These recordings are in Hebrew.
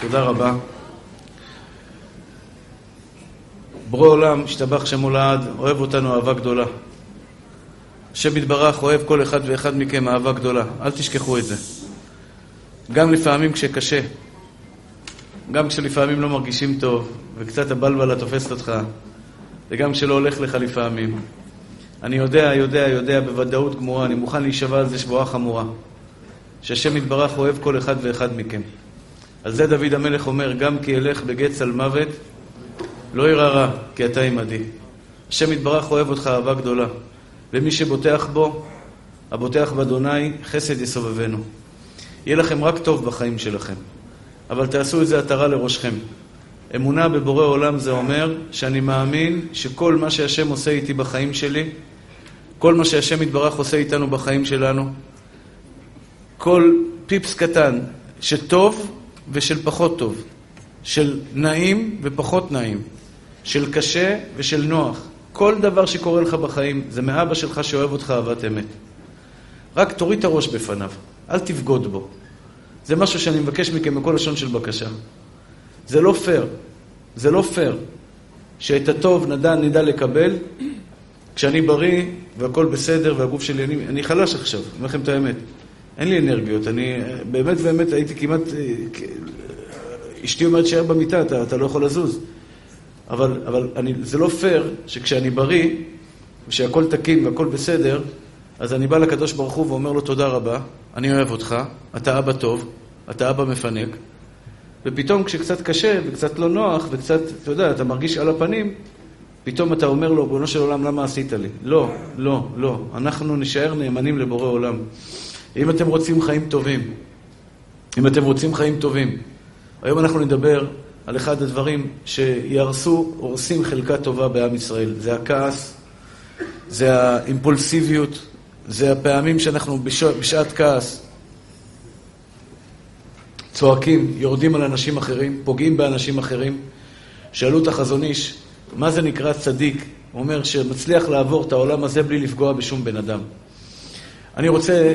תודה רבה. ברוא עולם, השתבח שמו לעד, אוהב אותנו אהבה גדולה. השם יתברך אוהב כל אחד ואחד מכם אהבה גדולה. אל תשכחו את זה. גם לפעמים כשקשה, גם כשלפעמים לא מרגישים טוב, וקצת הבלבלה תופסת אותך, וגם כשלא הולך לך לפעמים. אני יודע, יודע, יודע בוודאות גמורה, אני מוכן להישבע על זה שבועה חמורה. שהשם יתברך אוהב כל אחד ואחד מכם. על זה דוד המלך אומר, גם כי אלך בגץ על מוות, לא ירא רע, כי אתה עמדי. השם יתברך אוהב אותך אהבה גדולה, ומי שבוטח בו, הבוטח באדוני, חסד יסובבנו. יהיה לכם רק טוב בחיים שלכם, אבל תעשו את זה עטרה לראשכם. אמונה בבורא עולם זה אומר שאני מאמין שכל מה שהשם עושה איתי בחיים שלי, כל מה שהשם יתברך עושה איתנו בחיים שלנו, כל פיפס קטן שטוב ושל פחות טוב, של נעים ופחות נעים, של קשה ושל נוח. כל דבר שקורה לך בחיים זה מאבא שלך שאוהב אותך אהבת אמת. רק תוריד את הראש בפניו, אל תבגוד בו. זה משהו שאני מבקש מכם בכל לשון של בקשה. זה לא פייר. זה לא פייר שאת הטוב נדע, נדע לקבל כשאני בריא והכל בסדר והגוף שלי, אני, אני חלש עכשיו, אני אומר לכם את האמת. אין לי אנרגיות, אני באמת באמת הייתי כמעט... אשתי אומרת שייר במיטה, אתה, אתה לא יכול לזוז. אבל, אבל אני, זה לא פייר שכשאני בריא, ושהכול תקין והכול בסדר, אז אני בא לקדוש ברוך הוא ואומר לו תודה רבה, אני אוהב אותך, אתה אבא טוב, אתה אבא מפנק, ופתאום כשקצת קשה וקצת לא נוח וקצת, אתה יודע, אתה מרגיש על הפנים, פתאום אתה אומר לו, בונו של עולם, למה עשית לי? לא, לא, לא. אנחנו נישאר נאמנים לבורא עולם. אם אתם רוצים חיים טובים, אם אתם רוצים חיים טובים, היום אנחנו נדבר על אחד הדברים שיהרסו, הורסים חלקה טובה בעם ישראל. זה הכעס, זה האימפולסיביות, זה הפעמים שאנחנו בשעת כעס צועקים, יורדים על אנשים אחרים, פוגעים באנשים אחרים. שאלו את החזון איש, מה זה נקרא צדיק? הוא אומר שמצליח לעבור את העולם הזה בלי לפגוע בשום בן אדם. אני רוצה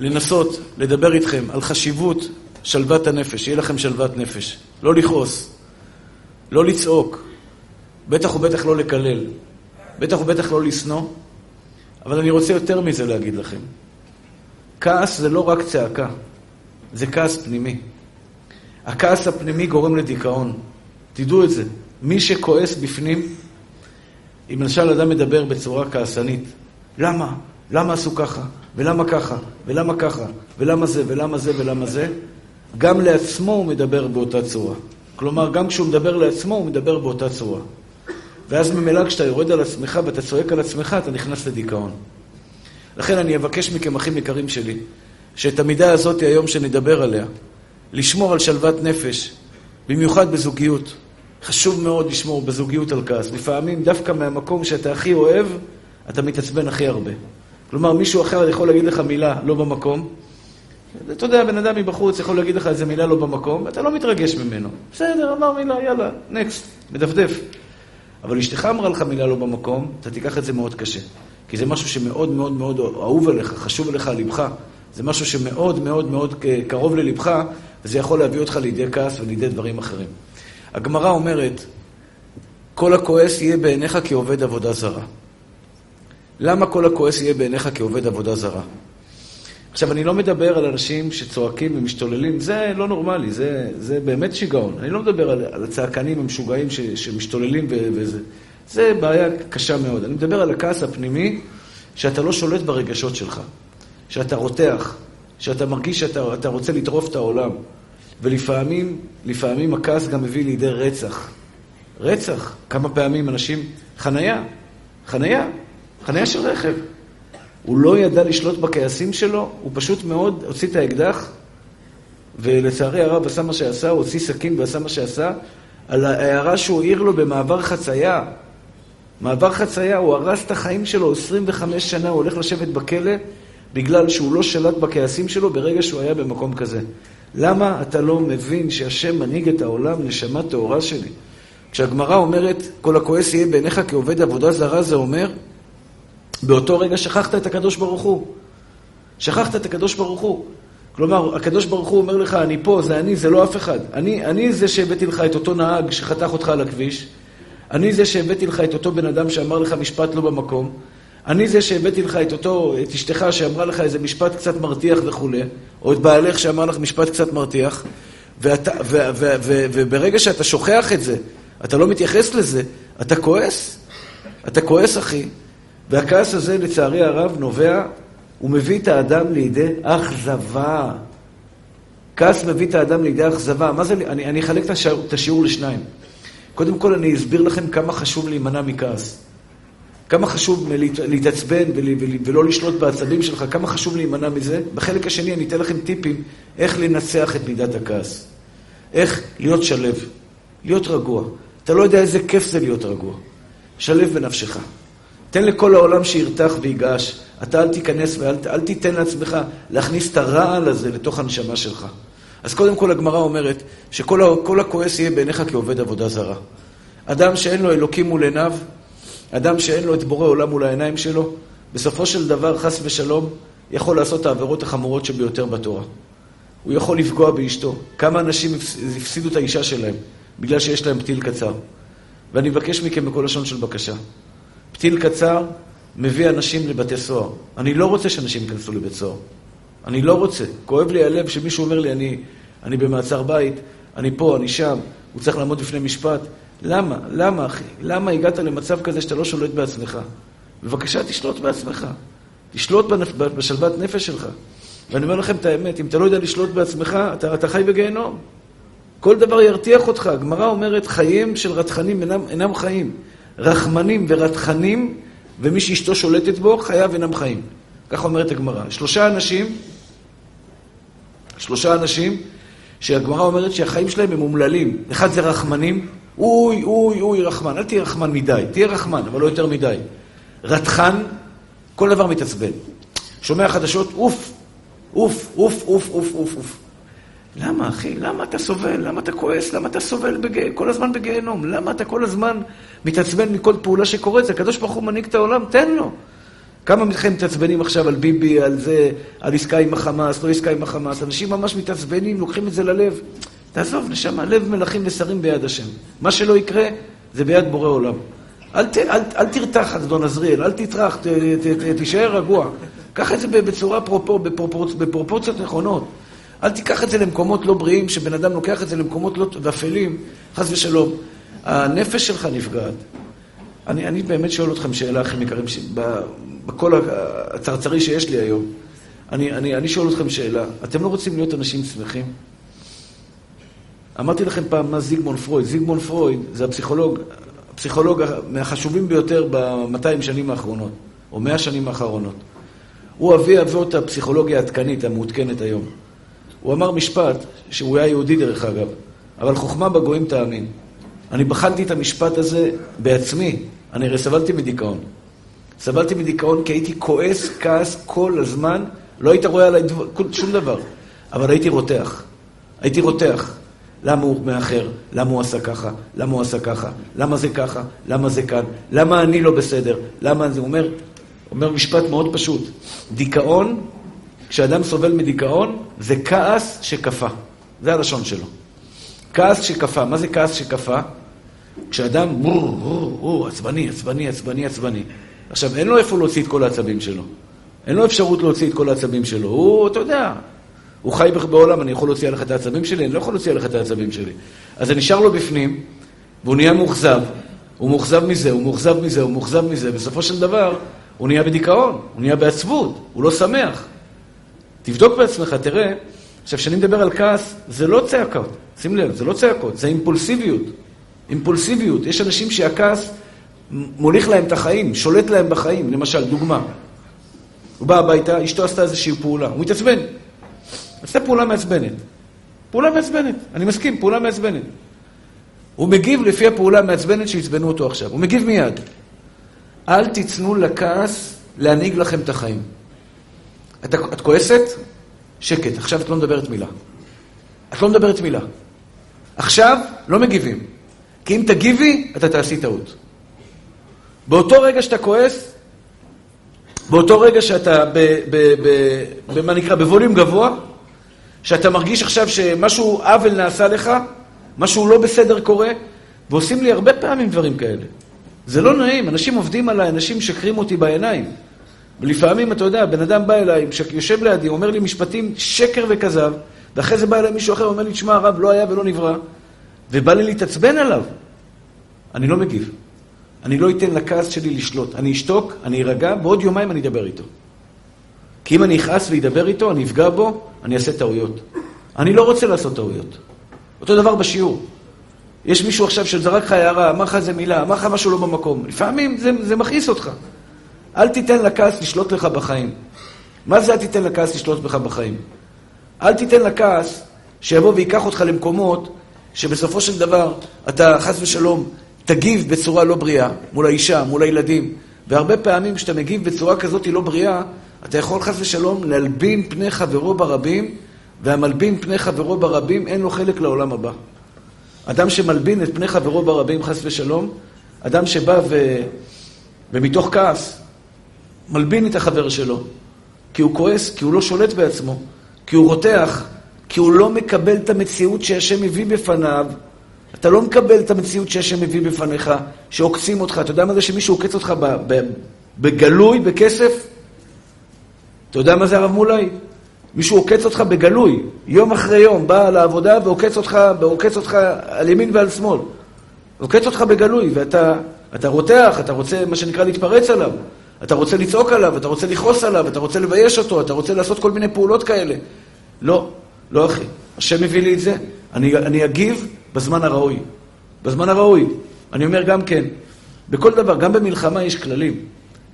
לנסות לדבר איתכם על חשיבות שלוות הנפש, שיהיה לכם שלוות נפש. לא לכעוס, לא לצעוק, בטח ובטח לא לקלל, בטח ובטח לא לשנוא, אבל אני רוצה יותר מזה להגיד לכם. כעס זה לא רק צעקה, זה כעס פנימי. הכעס הפנימי גורם לדיכאון. תדעו את זה. מי שכועס בפנים, אם למשל אדם מדבר בצורה כעסנית, למה? למה עשו ככה? ולמה ככה? ולמה ככה? ולמה זה? ולמה זה? ולמה זה? גם לעצמו הוא מדבר באותה צורה. כלומר, גם כשהוא מדבר לעצמו, הוא מדבר באותה צורה. ואז ממילא כשאתה יורד על עצמך ואתה צועק על עצמך, אתה נכנס לדיכאון. לכן אני אבקש מכם, אחים יקרים שלי, שאת המידה הזאת היום שנדבר עליה, לשמור על שלוות נפש, במיוחד בזוגיות. חשוב מאוד לשמור בזוגיות על כעס. לפעמים דווקא מהמקום שאתה הכי אוהב, אתה מתעצבן הכי הרבה. כלומר, מישהו אחר יכול להגיד לך מילה לא במקום. אתה יודע, בן אדם מבחוץ יכול להגיד לך איזה מילה לא במקום, ואתה לא מתרגש ממנו. בסדר, אמר מילה, יאללה, נקסט, מדפדף. אבל אשתך אמרה לך מילה לא במקום, אתה תיקח את זה מאוד קשה. כי זה משהו שמאוד מאוד מאוד אהוב עליך, חשוב עליך על לבך. זה משהו שמאוד מאוד מאוד קרוב ללבך, וזה יכול להביא אותך לידי כעס ולידי דברים אחרים. הגמרא אומרת, כל הכועס יהיה בעיניך כעובד עבודה זרה. למה כל הכועס יהיה בעיניך כעובד עבודה זרה? עכשיו, אני לא מדבר על אנשים שצועקים ומשתוללים, זה לא נורמלי, זה, זה באמת שיגעון. אני לא מדבר על, על הצעקנים המשוגעים ש, שמשתוללים ו, וזה. זה בעיה קשה מאוד. אני מדבר על הכעס הפנימי, שאתה לא שולט ברגשות שלך. שאתה רותח, שאתה מרגיש שאתה רוצה לטרוף את העולם. ולפעמים, לפעמים הכעס גם מביא לידי רצח. רצח. כמה פעמים אנשים... חנייה, חנייה, חנייה של רכב. הוא לא ידע לשלוט בכעסים שלו, הוא פשוט מאוד הוציא את האקדח, ולצערי הרב עשה מה שעשה, הוא הוציא סכין ועשה מה שעשה, על ההערה שהוא העיר לו במעבר חצייה. מעבר חצייה, הוא הרס את החיים שלו 25 שנה, הוא הולך לשבת בכלא, בגלל שהוא לא שלט בכעסים שלו ברגע שהוא היה במקום כזה. למה אתה לא מבין שהשם מנהיג את העולם, נשמה טהורה שלי? כשהגמרא אומרת, כל הכועס יהיה בעיניך כעובד עבודה זרה, זה אומר, באותו רגע שכחת את הקדוש ברוך הוא. שכחת את הקדוש ברוך הוא. כלומר, הקדוש ברוך הוא אומר לך, אני פה, זה אני, זה לא אף אחד. אני, אני זה שהבאתי לך את אותו נהג שחתך אותך על הכביש. אני זה שהבאתי לך את אותו בן אדם שאמר לך משפט לא במקום. אני זה שהבאתי לך את אותו, את אשתך שאמרה לך איזה משפט קצת מרתיח וכולי, או את בעלך שאמר לך משפט קצת מרתיח, ואתה, ו, ו, ו, ו, וברגע שאתה שוכח את זה, אתה לא מתייחס לזה, אתה כועס. אתה כועס, אחי. והכעס הזה, לצערי הרב, נובע, הוא מביא את האדם לידי אכזבה. כעס מביא את האדם לידי אכזבה. מה זה, אני, אני אחלק את השיעור, את השיעור לשניים. קודם כל, אני אסביר לכם כמה חשוב להימנע מכעס. כמה חשוב להתעצבן ולא לשלוט בעצבים שלך, כמה חשוב להימנע מזה. בחלק השני אני אתן לכם טיפים איך לנצח את מידת הכעס. איך להיות שלב, להיות רגוע. אתה לא יודע איזה כיף זה להיות רגוע. שלב בנפשך. תן לכל העולם שירתח ויגעש. אתה אל תיכנס ואל אל תיתן לעצמך להכניס את הרעל הזה לתוך הנשמה שלך. אז קודם כל הגמרא אומרת שכל הכועס יהיה בעיניך כעובד עבודה זרה. אדם שאין לו אלוקים מול עיניו, אדם שאין לו את בורא עולם מול העיניים שלו, בסופו של דבר, חס ושלום, יכול לעשות העבירות החמורות שביותר בתורה. הוא יכול לפגוע באשתו. כמה אנשים הפסידו את האישה שלהם בגלל שיש להם פתיל קצר. ואני מבקש מכם בכל לשון של בקשה. פתיל קצר מביא אנשים לבתי סוהר. אני לא רוצה שאנשים ייכנסו לבית סוהר. אני לא רוצה. כואב לי הלב שמישהו אומר לי, אני, אני במעצר בית, אני פה, אני שם, הוא צריך לעמוד בפני משפט. למה? למה, אחי? למה הגעת למצב כזה שאתה לא שולט בעצמך? בבקשה, תשלוט בעצמך. תשלוט בשלוות נפש שלך. ואני אומר לכם את האמת, אם אתה לא יודע לשלוט בעצמך, אתה, אתה חי בגיהנום. כל דבר ירתיח אותך. הגמרא אומרת, חיים של רתחנים אינם, אינם חיים. רחמנים ורתחנים, ומי שאשתו שולטת בו, חייו אינם חיים. ככה אומרת הגמרא. שלושה אנשים, שלושה אנשים, שהגמרא אומרת שהחיים שלהם הם אומללים. אחד זה רחמנים, אוי, אוי, אוי, רחמן. אל תהיה רחמן מדי, תהיה רחמן, אבל לא יותר מדי. רתחן, כל דבר מתעצבן. שומע חדשות, אוף, אוף, אוף, אוף, אוף, אוף, אוף. למה, אחי? למה אתה סובל? למה אתה כועס? למה אתה סובל בג... כל הזמן בגיהנום? למה אתה כל הזמן מתעצבן מכל פעולה שקורית? הקדוש ברוך הוא מנהיג את העולם, תן לו. כמה מכם מתעצבנים עכשיו על ביבי, על זה, על עסקה עם החמאס, לא עסקה עם החמאס? אנשים ממש מתעצבנים, לוקחים את זה ללב. תעזוב, נשמה, לב מלכים ושרים ביד השם. מה שלא יקרה, זה ביד בורא עולם. אל, ת, אל, אל תרתח, אדון עזריאל, אל תטרח, ת, ת, ת, תישאר רגוע. קח את זה בצורה פרופור, בפרופורצ, בפרופורציות נכונות. אל תיקח את זה למקומות לא בריאים, שבן אדם לוקח את זה למקומות לא אפלים, חס ושלום. הנפש שלך נפגעת. אני, אני באמת שואל אתכם שאלה, אחים יקרים, בכל הצרצרי שיש לי היום. אני, אני, אני שואל אתכם שאלה, אתם לא רוצים להיות אנשים שמחים? אמרתי לכם פעם מה זיגמון פרויד. זיגמון פרויד זה הפסיכולוג, הפסיכולוג מהחשובים ביותר ב-200 שנים האחרונות, או 100 שנים האחרונות. הוא אבי אבות הפסיכולוגיה העדכנית, המעודכנת היום. הוא אמר משפט, שהוא היה יהודי דרך אגב, אבל חוכמה בגויים תאמין. אני בחנתי את המשפט הזה בעצמי, אני הרי סבלתי מדיכאון. סבלתי מדיכאון כי הייתי כועס, כעס כל הזמן, לא היית רואה עליי דבר, שום דבר, אבל הייתי רותח. הייתי רותח. למה הוא מאחר? למה הוא עשה ככה? למה הוא עשה ככה? למה זה ככה? למה זה כאן? למה אני לא בסדר? למה זה? הוא אומר, אומר משפט מאוד פשוט. דיכאון, כשאדם סובל מדיכאון, זה כעס שקפא. זה הלשון שלו. כעס שקפא. מה זה כעס שקפא? כשאדם, הוא עצבני, עצבני, עצבני, עצבני. עכשיו, אין לו איפה להוציא את כל העצבים שלו. אין לו אפשרות להוציא את כל העצבים שלו. הוא, אתה יודע, הוא חי בעולם, אני יכול להוציא עליך את העצבים שלי? אני לא יכול להוציא עליך את העצבים שלי. אז זה נשאר לו בפנים, והוא נהיה מאוכזב. הוא מאוכזב מזה, הוא מאוכזב מזה, הוא מאוכזב מזה. בסופו של דבר, הוא נהיה בדיכאון, הוא נהיה בעצבות, הוא לא שמח. תבדוק בעצמך, תראה. עכשיו, כשאני מדבר על כעס, זה לא צעקות. שים לב, זה לא צעקות, זה אימפולסיביות. אימפולסיביות. יש אנשים שהכעס מוליך להם את החיים, שולט להם בחיים. למשל, דוגמה. הוא בא הביתה, אשתו עשתה איזושהי פעולה, הוא מתעצבן. עשתה פעולה מעצבנת. פעולה מעצבנת, אני מסכים, פעולה מעצבנת. הוא מגיב לפי הפעולה המעצבנת שעצבנו אותו עכשיו. הוא מגיב מיד. אל תיתנו לכעס להנהיג לכם את החיים. את, את כועסת? שקט, עכשיו את לא מדברת מילה. את לא מדברת מילה. עכשיו לא מגיבים. כי אם תגיבי, אתה תעשי טעות. באותו רגע שאתה כועס, באותו רגע שאתה, במה נקרא, בווליום גבוה, שאתה מרגיש עכשיו שמשהו עוול נעשה לך, משהו לא בסדר קורה, ועושים לי הרבה פעמים דברים כאלה. זה לא נעים, אנשים עובדים עליי, אנשים משקרים אותי בעיניים. ולפעמים, אתה יודע, בן אדם בא אליי, יושב לידי, אומר לי משפטים שקר וכזב, ואחרי זה בא אליי מישהו אחר ואומר לי, תשמע, הרב, לא היה ולא נברא, ובא לי להתעצבן עליו. אני לא מגיב. אני לא אתן לכעס שלי לשלוט. אני אשתוק, אני ארגע, בעוד יומיים אני אדבר איתו. כי אם אני אכעס ואדבר איתו, אני אפגע בו, אני אעשה טעויות. אני לא רוצה לעשות טעויות. אותו דבר בשיעור. יש מישהו עכשיו שזרק לך הערה, אמר לך איזה מילה, אמר לך משהו לא במקום. לפעמים זה, זה מכעיס אותך. אל תיתן לכעס לשלוט לך בחיים. מה זה אל תיתן לכעס לשלוט בך בחיים? אל תיתן לכעס שיבוא ויקח אותך למקומות שבסופו של דבר אתה חס ושלום תגיב בצורה לא בריאה מול האישה, מול הילדים. והרבה פעמים כשאתה מגיב בצורה כזאת לא בריאה, אתה יכול חס ושלום להלבין פני חברו ברבים, והמלבין פני חברו ברבים אין לו חלק לעולם הבא. אדם שמלבין את פני חברו ברבים חס ושלום, אדם שבא ו... ומתוך כעס מלבין את החבר שלו, כי הוא כועס, כי הוא לא שולט בעצמו, כי הוא רותח, כי הוא לא מקבל את המציאות שהשם מביא בפניו. אתה לא מקבל את המציאות שהשם מביא בפניך, שעוקצים אותך. אתה יודע מה זה שמישהו עוקץ אותך בגלוי, בכסף? אתה יודע מה זה הרב מולי? מישהו עוקץ אותך בגלוי, יום אחרי יום, בא לעבודה ועוקץ אותך, ועוקץ אותך על ימין ועל שמאל. עוקץ אותך בגלוי, ואתה אתה רותח, אתה רוצה, מה שנקרא, להתפרץ עליו. אתה רוצה לצעוק עליו, אתה רוצה לכעוס עליו, אתה רוצה לבייש אותו, אתה רוצה לעשות כל מיני פעולות כאלה. לא, לא אחי. השם מביא לי את זה, אני, אני אגיב בזמן הראוי. בזמן הראוי. אני אומר גם כן, בכל דבר, גם במלחמה יש כללים.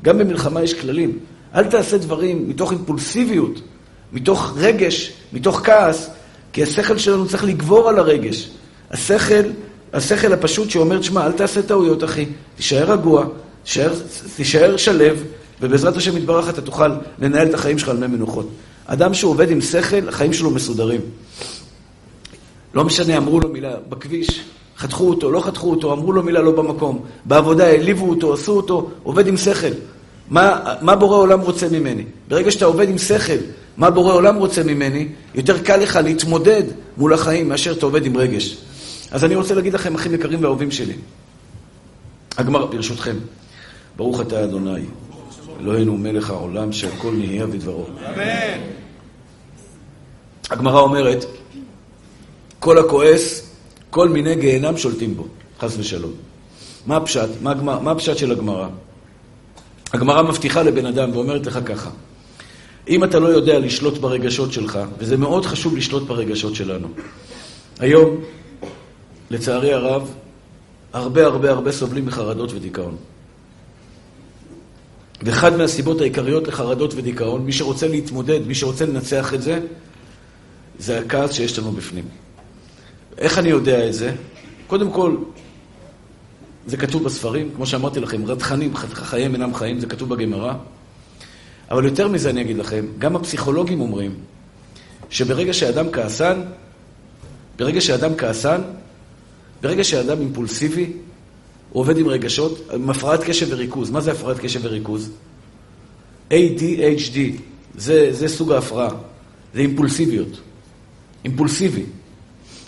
גם במלחמה יש כללים. אל תעשה דברים מתוך אימפולסיביות, מתוך רגש, מתוך כעס, כי השכל שלנו צריך לגבור על הרגש. השכל, השכל הפשוט שאומר, תשמע, אל תעשה טעויות, אחי, תישאר רגוע, תישאר, תישאר שלב, ובעזרת השם יתברך אתה תוכל לנהל את החיים שלך על מי מנוחות. אדם שעובד עם שכל, החיים שלו מסודרים. לא משנה, אמרו לו מילה בכביש, חתכו אותו, לא חתכו אותו, אמרו לו מילה לא במקום. בעבודה העליבו אותו, עשו אותו, עובד עם שכל. מה, מה בורא עולם רוצה ממני? ברגע שאתה עובד עם שכל, מה בורא עולם רוצה ממני, יותר קל לך להתמודד מול החיים מאשר אתה עובד עם רגש. אז אני רוצה להגיד לכם, אחים יקרים ואהובים שלי, הגמר, ברשותכם, ברוך אתה אדוני, אלוהינו מלך העולם שהכל נהיה בדברו. אמן. הגמרא אומרת, כל הכועס, כל מיני גיהנם שולטים בו, חס ושלום. מה הפשט? מה, מה הפשט של הגמרא? הגמרא מבטיחה לבן אדם ואומרת לך ככה, אם אתה לא יודע לשלוט ברגשות שלך, וזה מאוד חשוב לשלוט ברגשות שלנו. היום, לצערי הרב, הרבה הרבה הרבה סובלים מחרדות ודיכאון. ואחד מהסיבות העיקריות לחרדות ודיכאון, מי שרוצה להתמודד, מי שרוצה לנצח את זה, זה הכעס שיש לנו בפנים. איך אני יודע את זה? קודם כל, זה כתוב בספרים, כמו שאמרתי לכם, רדכנים חייהם אינם חיים, זה כתוב בגמרא. אבל יותר מזה אני אגיד לכם, גם הפסיכולוגים אומרים שברגע שאדם כעסן, ברגע שאדם כעסן, ברגע שאדם אימפולסיבי, הוא עובד עם רגשות, עם הפרעת קשב וריכוז. מה זה הפרעת קשב וריכוז? ADHD, זה, זה סוג ההפרעה, זה אימפולסיביות. אימפולסיבי,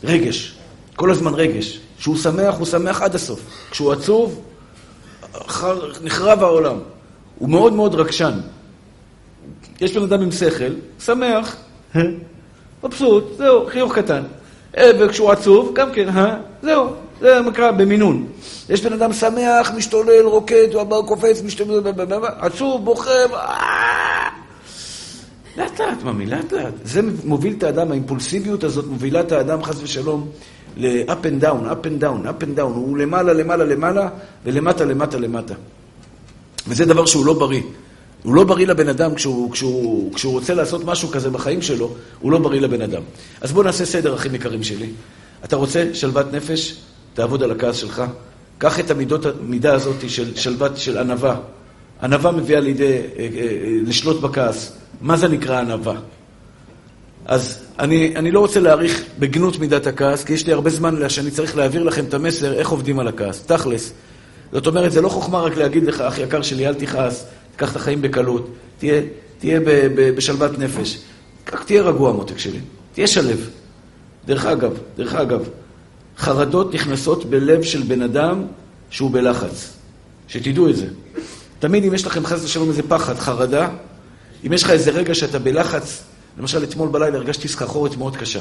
רגש, כל הזמן רגש. כשהוא שמח, הוא שמח עד הסוף. כשהוא עצוב, נחרב העולם. הוא מאוד מאוד רגשן. יש בן אדם עם שכל, שמח, מבסוט, זהו, חיוך קטן. אה, וכשהוא עצוב, גם כן, זהו, זה נקרא במינון. יש בן אדם שמח, משתולל, רוקד, הוא הבא קופץ, משתולל, עצוב, בוכה, אה! לאט לאט, ממי, לאט לאט. זה מוביל את האדם, האימפולסיביות הזאת מובילה את האדם, חס ושלום, ל-up and down, up and down, up and down. הוא למעלה, למעלה, למעלה, ולמטה, למטה, למטה. וזה דבר שהוא לא בריא. הוא לא בריא לבן אדם כשהוא, כשהוא, כשהוא רוצה לעשות משהו כזה בחיים שלו, הוא לא בריא לבן אדם. אז בואו נעשה סדר, אחים יקרים שלי. אתה רוצה שלוות נפש? תעבוד על הכעס שלך. קח את המידות, המידה הזאת של שלוות, של ענווה. ענווה מביאה לידי, אה, אה, אה, לשלוט בכעס. מה זה נקרא ענווה? אז אני, אני לא רוצה להאריך בגנות מידת הכעס, כי יש לי הרבה זמן שאני צריך להעביר לכם את המסר איך עובדים על הכעס. תכלס. זאת אומרת, זה לא חוכמה רק להגיד לך, אח יקר שלי, אל תכעס, תיקח את החיים בקלות, תהיה, תהיה ב, ב, בשלוות נפש. כך תהיה רגוע, מותק שלי. תהיה שלב. דרך אגב, דרך אגב, חרדות נכנסות בלב של בן אדם שהוא בלחץ. שתדעו את זה. תמיד אם יש לכם חס ושלום איזה פחד, חרדה, אם יש לך איזה רגע שאתה בלחץ, למשל אתמול בלילה הרגשתי סחרחורת מאוד קשה.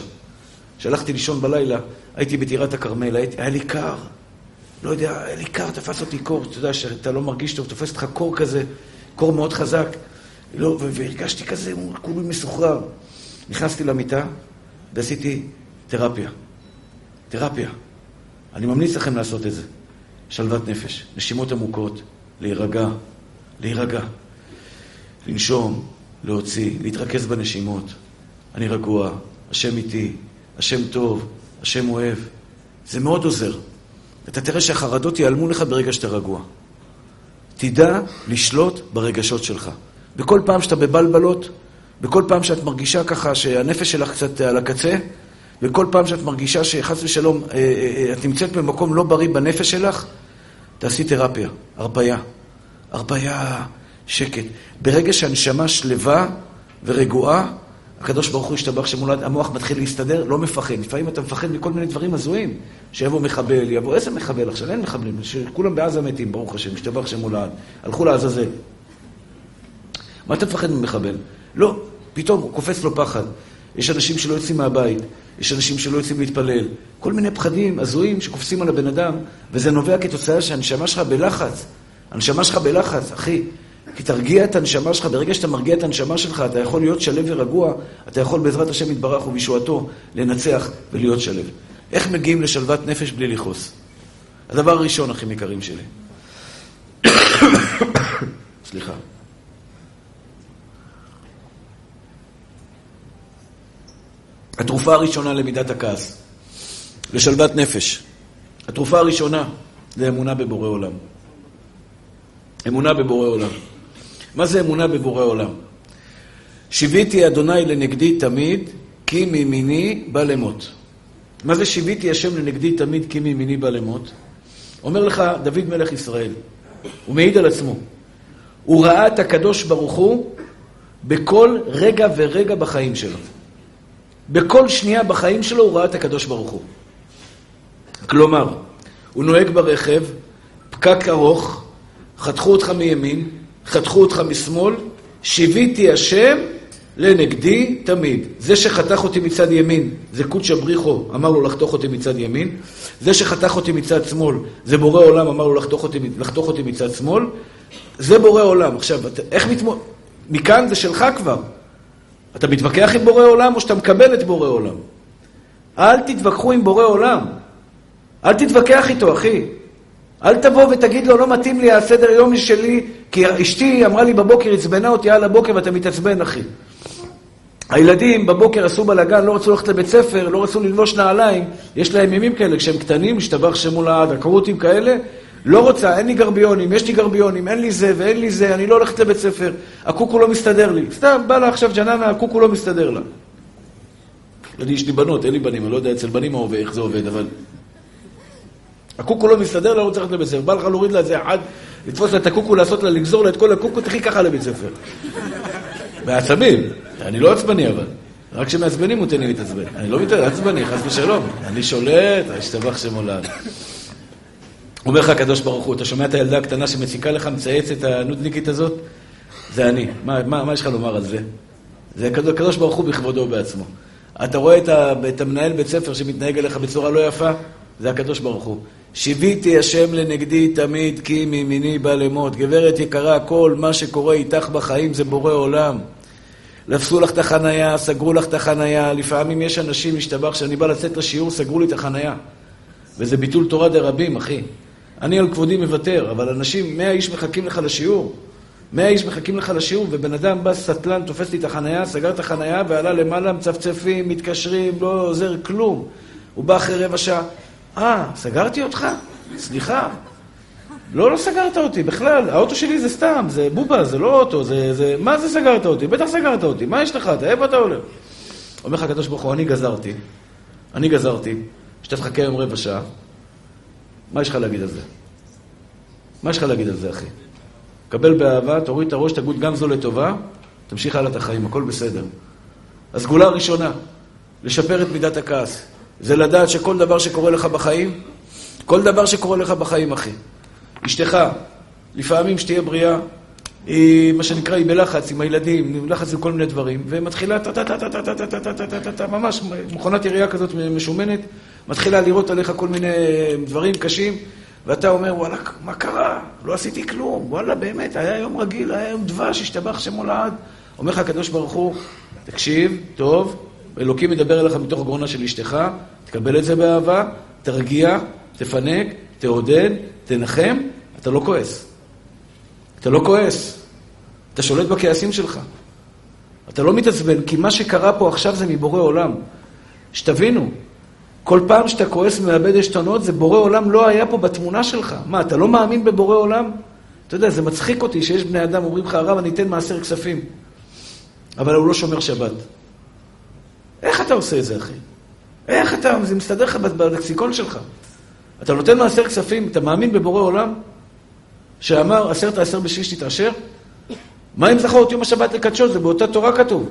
כשהלכתי לישון בלילה, הייתי בטירת הכרמל, היה לי קר. לא יודע, היה לי קר, תפס אותי קור, אתה יודע שאתה לא מרגיש טוב, תופס אותך קור כזה, קור מאוד חזק. לא, והרגשתי כזה, כולי מסוחרר. נכנסתי למיטה ועשיתי תרפיה. תרפיה. אני ממליץ לכם לעשות את זה. שלוות נפש, נשימות עמוקות, להירגע, להירגע. לנשום, להוציא, להתרכז בנשימות. אני רגוע, השם איתי, השם טוב, השם אוהב. זה מאוד עוזר. אתה תראה שהחרדות ייעלמו לך ברגע שאתה רגוע. תדע לשלוט ברגשות שלך. בכל פעם שאתה בבלבלות, בכל פעם שאת מרגישה ככה שהנפש שלך קצת על הקצה, וכל פעם שאת מרגישה שחס ושלום אה, אה, אה, את נמצאת במקום לא בריא בנפש שלך, תעשי תרפיה, הרפאיה. הרפאיה, שקט. ברגע שהנשמה שלווה ורגועה, הקדוש ברוך הוא השתבח המוח מתחיל להסתדר, לא מפחד. לפעמים אתה מפחד מכל מיני דברים הזויים. שיבוא מחבל, יבוא... איזה מחבל עכשיו? אין מחבלים. שכולם בעזה מתים, ברוך השם, השתבח שמולד. הלכו לעזאזל. מה אתה מפחד ממחבל? לא, פתאום הוא קופץ לו פחד. יש אנשים שלא יוצאים מהבית, יש אנשים שלא יוצאים להתפלל. כל מיני פחדים הזויים שקופצים על הבן אדם, וזה נובע כתוצאה שהנשמה שלך בלחץ. הנשמה שלך בלחץ, אחי. כי תרגיע את הנשמה שלך, ברגע שאתה מרגיע את הנשמה שלך, אתה יכול להיות שלב ורגוע, אתה יכול בעזרת השם יתברך ובישועתו לנצח ולהיות שלב. איך מגיעים לשלוות נפש בלי לכעוס? הדבר הראשון, אחים יקרים שלי. סליחה. התרופה הראשונה למידת הכעס, לשלוות נפש. התרופה הראשונה זה אמונה בבורא עולם. אמונה בבורא עולם. מה זה אמונה בבורא עולם? שיוויתי אדוני לנגדי תמיד, כי מימיני בא למות. מה זה שיוויתי השם לנגדי תמיד, כי מימיני בא למות? אומר לך דוד מלך ישראל, הוא מעיד על עצמו. הוא ראה את הקדוש ברוך הוא בכל רגע ורגע בחיים שלו. בכל שנייה בחיים שלו הוא ראה את הקדוש ברוך הוא. כלומר, הוא נוהג ברכב, פקק ארוך, חתכו אותך מימין, חתכו אותך משמאל, שיוויתי השם לנגדי תמיד. זה שחתך אותי מצד ימין, זה קודשא בריחו, אמר לו לחתוך אותי מצד ימין. זה שחתך אותי מצד שמאל, זה בורא עולם, אמר לו לחתוך אותי, לחתוך אותי מצד שמאל. זה בורא עולם. עכשיו, איך מתמודד? מכאן זה שלך כבר. אתה מתווכח עם בורא עולם או שאתה מקבל את בורא עולם? אל תתווכחו עם בורא עולם. אל תתווכח איתו, אחי. אל תבוא ותגיד לו, לא מתאים לי הסדר יום שלי, כי אשתי אמרה לי בבוקר, עצבנה אותי על הבוקר ואתה מתעצבן, אחי. הילדים בבוקר עשו בלאגן, לא רצו ללכת לבית ספר, לא רצו ללבוש נעליים, יש להם ימים כאלה, כשהם קטנים, השתבח שמו לעד, עקרותים כאלה, לא רוצה, אין לי גרביונים, יש לי גרביונים, אין לי זה ואין לי זה, אני לא הולכת לבית ספר, הקוקו לא מסתדר לי. סתם, בא לה עכשיו ג'ננה, הקוקו לא מסתדר לה. אני, יש לי בנות, אין לי בנים, אני לא יודע אצל בנים איך זה עובד, אבל... הקוקו לא מסתדר, לא רוצה ללכת לבית ספר. בא לך להוריד לה איזה אחד, לתפוס לה את הקוקו, לעשות לה, לגזור לה את כל הקוקו, תחי ככה לבית ספר. בעצבים. אני לא עצבני אבל. רק כשמעצבנים הוא תן לי להתעצבן. אני לא מתעצבן, עצבני, חס ושלום. אני שולט, השתבח שמולד. אומר לך הקדוש ברוך הוא, אתה שומע את הילדה הקטנה שמציקה לך, מצייצת הנודניקית הזאת? זה אני. מה, יש לך לומר על זה? זה הקדוש ברוך הוא בכבודו בעצמו. אתה רואה את, את המנהל בית ספר שמתנהג אליך בצורה לא יפה? זה הקדוש ברוך הוא. שיוויתי השם לנגדי תמיד, כי מימיני בא למות. גברת יקרה, כל מה שקורה איתך בחיים זה בורא עולם. לבסו לך את החנייה, סגרו לך את החנייה. לפעמים יש אנשים, משתבח, כשאני בא לצאת לשיעור, סגרו לי את החנייה. וזה ביטול תורה דרבים, אחי. אני על כבודי מוותר, אבל אנשים, מאה איש מחכים לך לשיעור. מאה איש מחכים לך לשיעור, ובן אדם בא סטלן, תופס לי את החנייה, סגר את החנייה ועלה למעלה, מצפצפים, מתקשרים, לא עוזר כלום. הוא בא אחרי רבע שעה, אה, סגרתי אותך? סליחה. לא, לא סגרת אותי בכלל, האוטו שלי זה סתם, זה בובה, זה לא אוטו, זה... זה... מה זה סגרת אותי? בטח סגרת אותי, מה יש לך? אתה איפה אתה הולך? אומר לך הקדוש ברוך הוא, אני גזרתי, אני גזרתי, שאתה תחכה היום רבע שעה, מה יש לך להגיד על זה? מה יש לך להגיד על זה, אחי? קבל באהבה, תוריד את הראש, תגוד גם זו לטובה, תמשיך הלאה את החיים, הכל בסדר. הסגולה הראשונה, לשפר את מידת הכעס. זה לדעת שכל דבר שקורה לך בחיים, כל דבר שקורה לך בחיים, אחי. אשתך, לפעמים שתהיה בריאה, היא, מה שנקרא, היא בלחץ עם הילדים, בלחץ עם כל מיני דברים, ומתחילה טה-טה-טה-טה-טה-טה-טה-טה, ממש מכונת ירייה כזאת משומנת, מתחילה לראות עליך כל מיני דברים קשים, ואתה אומר, וואלה, מה קרה? לא עשיתי כלום, וואלה, באמת, היה יום רגיל, היה יום דבש, השתבח שמו. אומר לך הקדוש ברוך הוא, תקשיב, טוב, אלוקים מדבר אליך מתוך גרונה של אשתך, תקבל את זה באהבה, תרגיע, תפנק, תעודד, תנחם, אתה לא כועס. אתה לא כועס. אתה שולט בכעסים שלך. אתה לא מתעצבן, כי מה שקרה פה עכשיו זה מבורא עולם. שתבינו, כל פעם שאתה כועס ומאבד עשתונות, זה בורא עולם לא היה פה בתמונה שלך. מה, אתה לא מאמין בבורא עולם? אתה יודע, זה מצחיק אותי שיש בני אדם, אומרים לך, הרב, אני אתן מעשר כספים. אבל הוא לא שומר שבת. איך אתה עושה את זה, אחי? איך אתה, זה מסתדר לך בלקסיקון שלך. אתה נותן מעשר כספים, אתה מאמין בבורא עולם? שאמר, עשר בשליש תתעשר? מה אם זכור את יום השבת לקדשו? זה באותה תורה כתוב.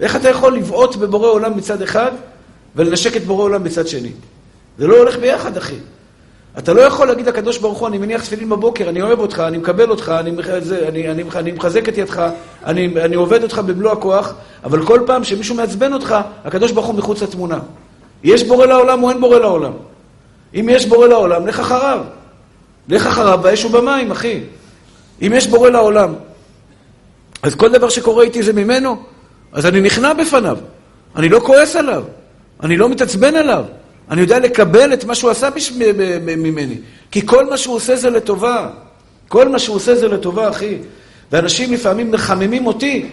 איך אתה יכול לבעוט בבורא עולם מצד אחד ולנשק את בורא עולם בצד שני? זה לא הולך ביחד, אחי. אתה לא יכול להגיד לקדוש ברוך הוא, אני מניח תפילין בבוקר, אני אוהב אותך, אני מקבל אותך, אני, זה, אני, אני, אני מחזק את ידך, אני, אני עובד אותך במלוא הכוח, אבל כל פעם שמישהו מעצבן אותך, הקדוש ברוך הוא מחוץ לתמונה. יש בורא לעולם או אין בורא לעולם? אם יש בורא לעולם, לך אחריו. לך אחריו באש ובמים, אחי. אם יש בורא לעולם, אז כל דבר שקורה איתי זה ממנו, אז אני נכנע בפניו. אני לא כועס עליו, אני לא מתעצבן עליו. אני יודע לקבל את מה שהוא עשה בש... ממני. כי כל מה שהוא עושה זה לטובה. כל מה שהוא עושה זה לטובה, אחי. ואנשים לפעמים מחממים אותי.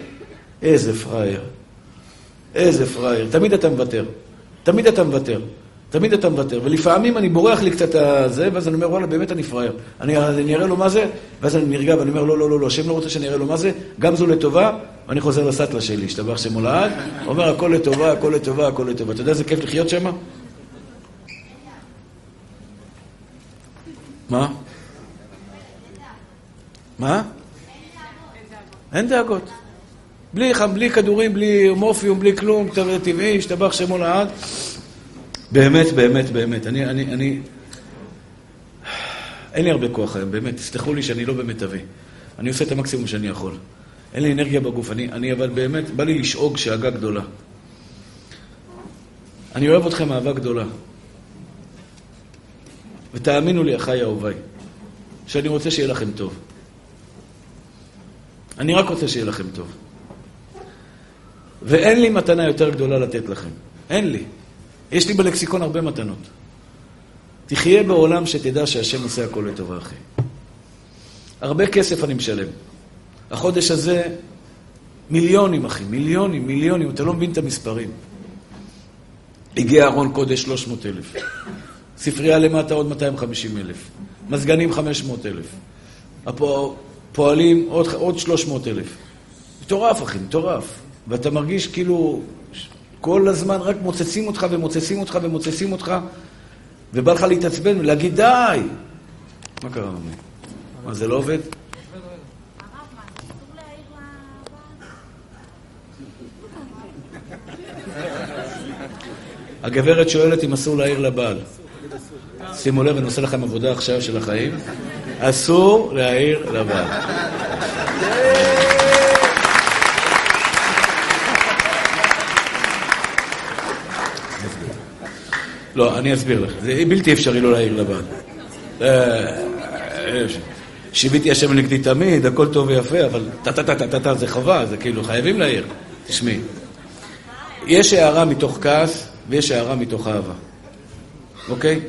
איזה פראייר. איזה פראייר. תמיד אתה מוותר. תמיד אתה מוותר. תמיד אתה מוותר. ולפעמים אני בורח לי קצת הזה, ואז אני אומר, וואלה, באמת אני פראייר. אני, אני אראה לו מה זה, ואז אני נרגע ואני אומר, לא, לא, לא, לא, השם לא רוצה שאני אראה לו מה זה, גם זו לטובה, ואני חוזר לסטלה שלי, השתבח שמו לעד, אומר, הכל לטובה, הכל לטובה, הכל לטובה. אתה יודע איזה כיף לחיות שם? מה? מה? אין דאגות. בלי, בלי כדורים, בלי מורפיום, בלי כלום, טבעי, השתבח שמו לעד. באמת, באמת, באמת. אני, אני, אני... אין לי הרבה כוח היום, באמת. תסלחו לי שאני לא באמת אביא. אני עושה את המקסימום שאני יכול. אין לי אנרגיה בגוף. אני, אני אבל באמת, בא לי לשאוג שאגה גדולה. אני אוהב אתכם אהבה גדולה. ותאמינו לי, אחיי אהוביי, שאני רוצה שיהיה לכם טוב. אני רק רוצה שיהיה לכם טוב. ואין לי מתנה יותר גדולה לתת לכם. אין לי. יש לי בלקסיקון הרבה מתנות. תחיה בעולם שתדע שהשם עושה הכל לטובה, אחי. הרבה כסף אני משלם. החודש הזה, מיליונים, אחי, מיליונים, מיליונים, אתה לא מבין את המספרים. הגיע ארון קודש 300 אלף. ספרייה למטה עוד 250 אלף. מזגנים 500 אלף. הפועלים עוד, עוד 300 אלף. מטורף, אחי, מטורף. ואתה מרגיש כאילו כל הזמן רק מוצצים אותך ומוצצים אותך ומוצצים אותך, ובא לך להתעצבן ולהגיד די! מה קרה, ממי? מה, זה לא עובד? הגברת שואלת אם אסור להעיר לבעל. שימו לב, אני עושה לכם עבודה עכשיו של החיים. אסור להעיר לבעל. לא, אני אסביר לך. זה בלתי אפשרי לא להעיר לבעל. אה, שיביתי השם נגדי תמיד, הכל טוב ויפה, אבל טה-טה-טה-טה-טה זה חובה, זה כאילו חייבים להעיר. תשמעי, יש הערה מתוך כעס ויש הערה מתוך אהבה, אוקיי?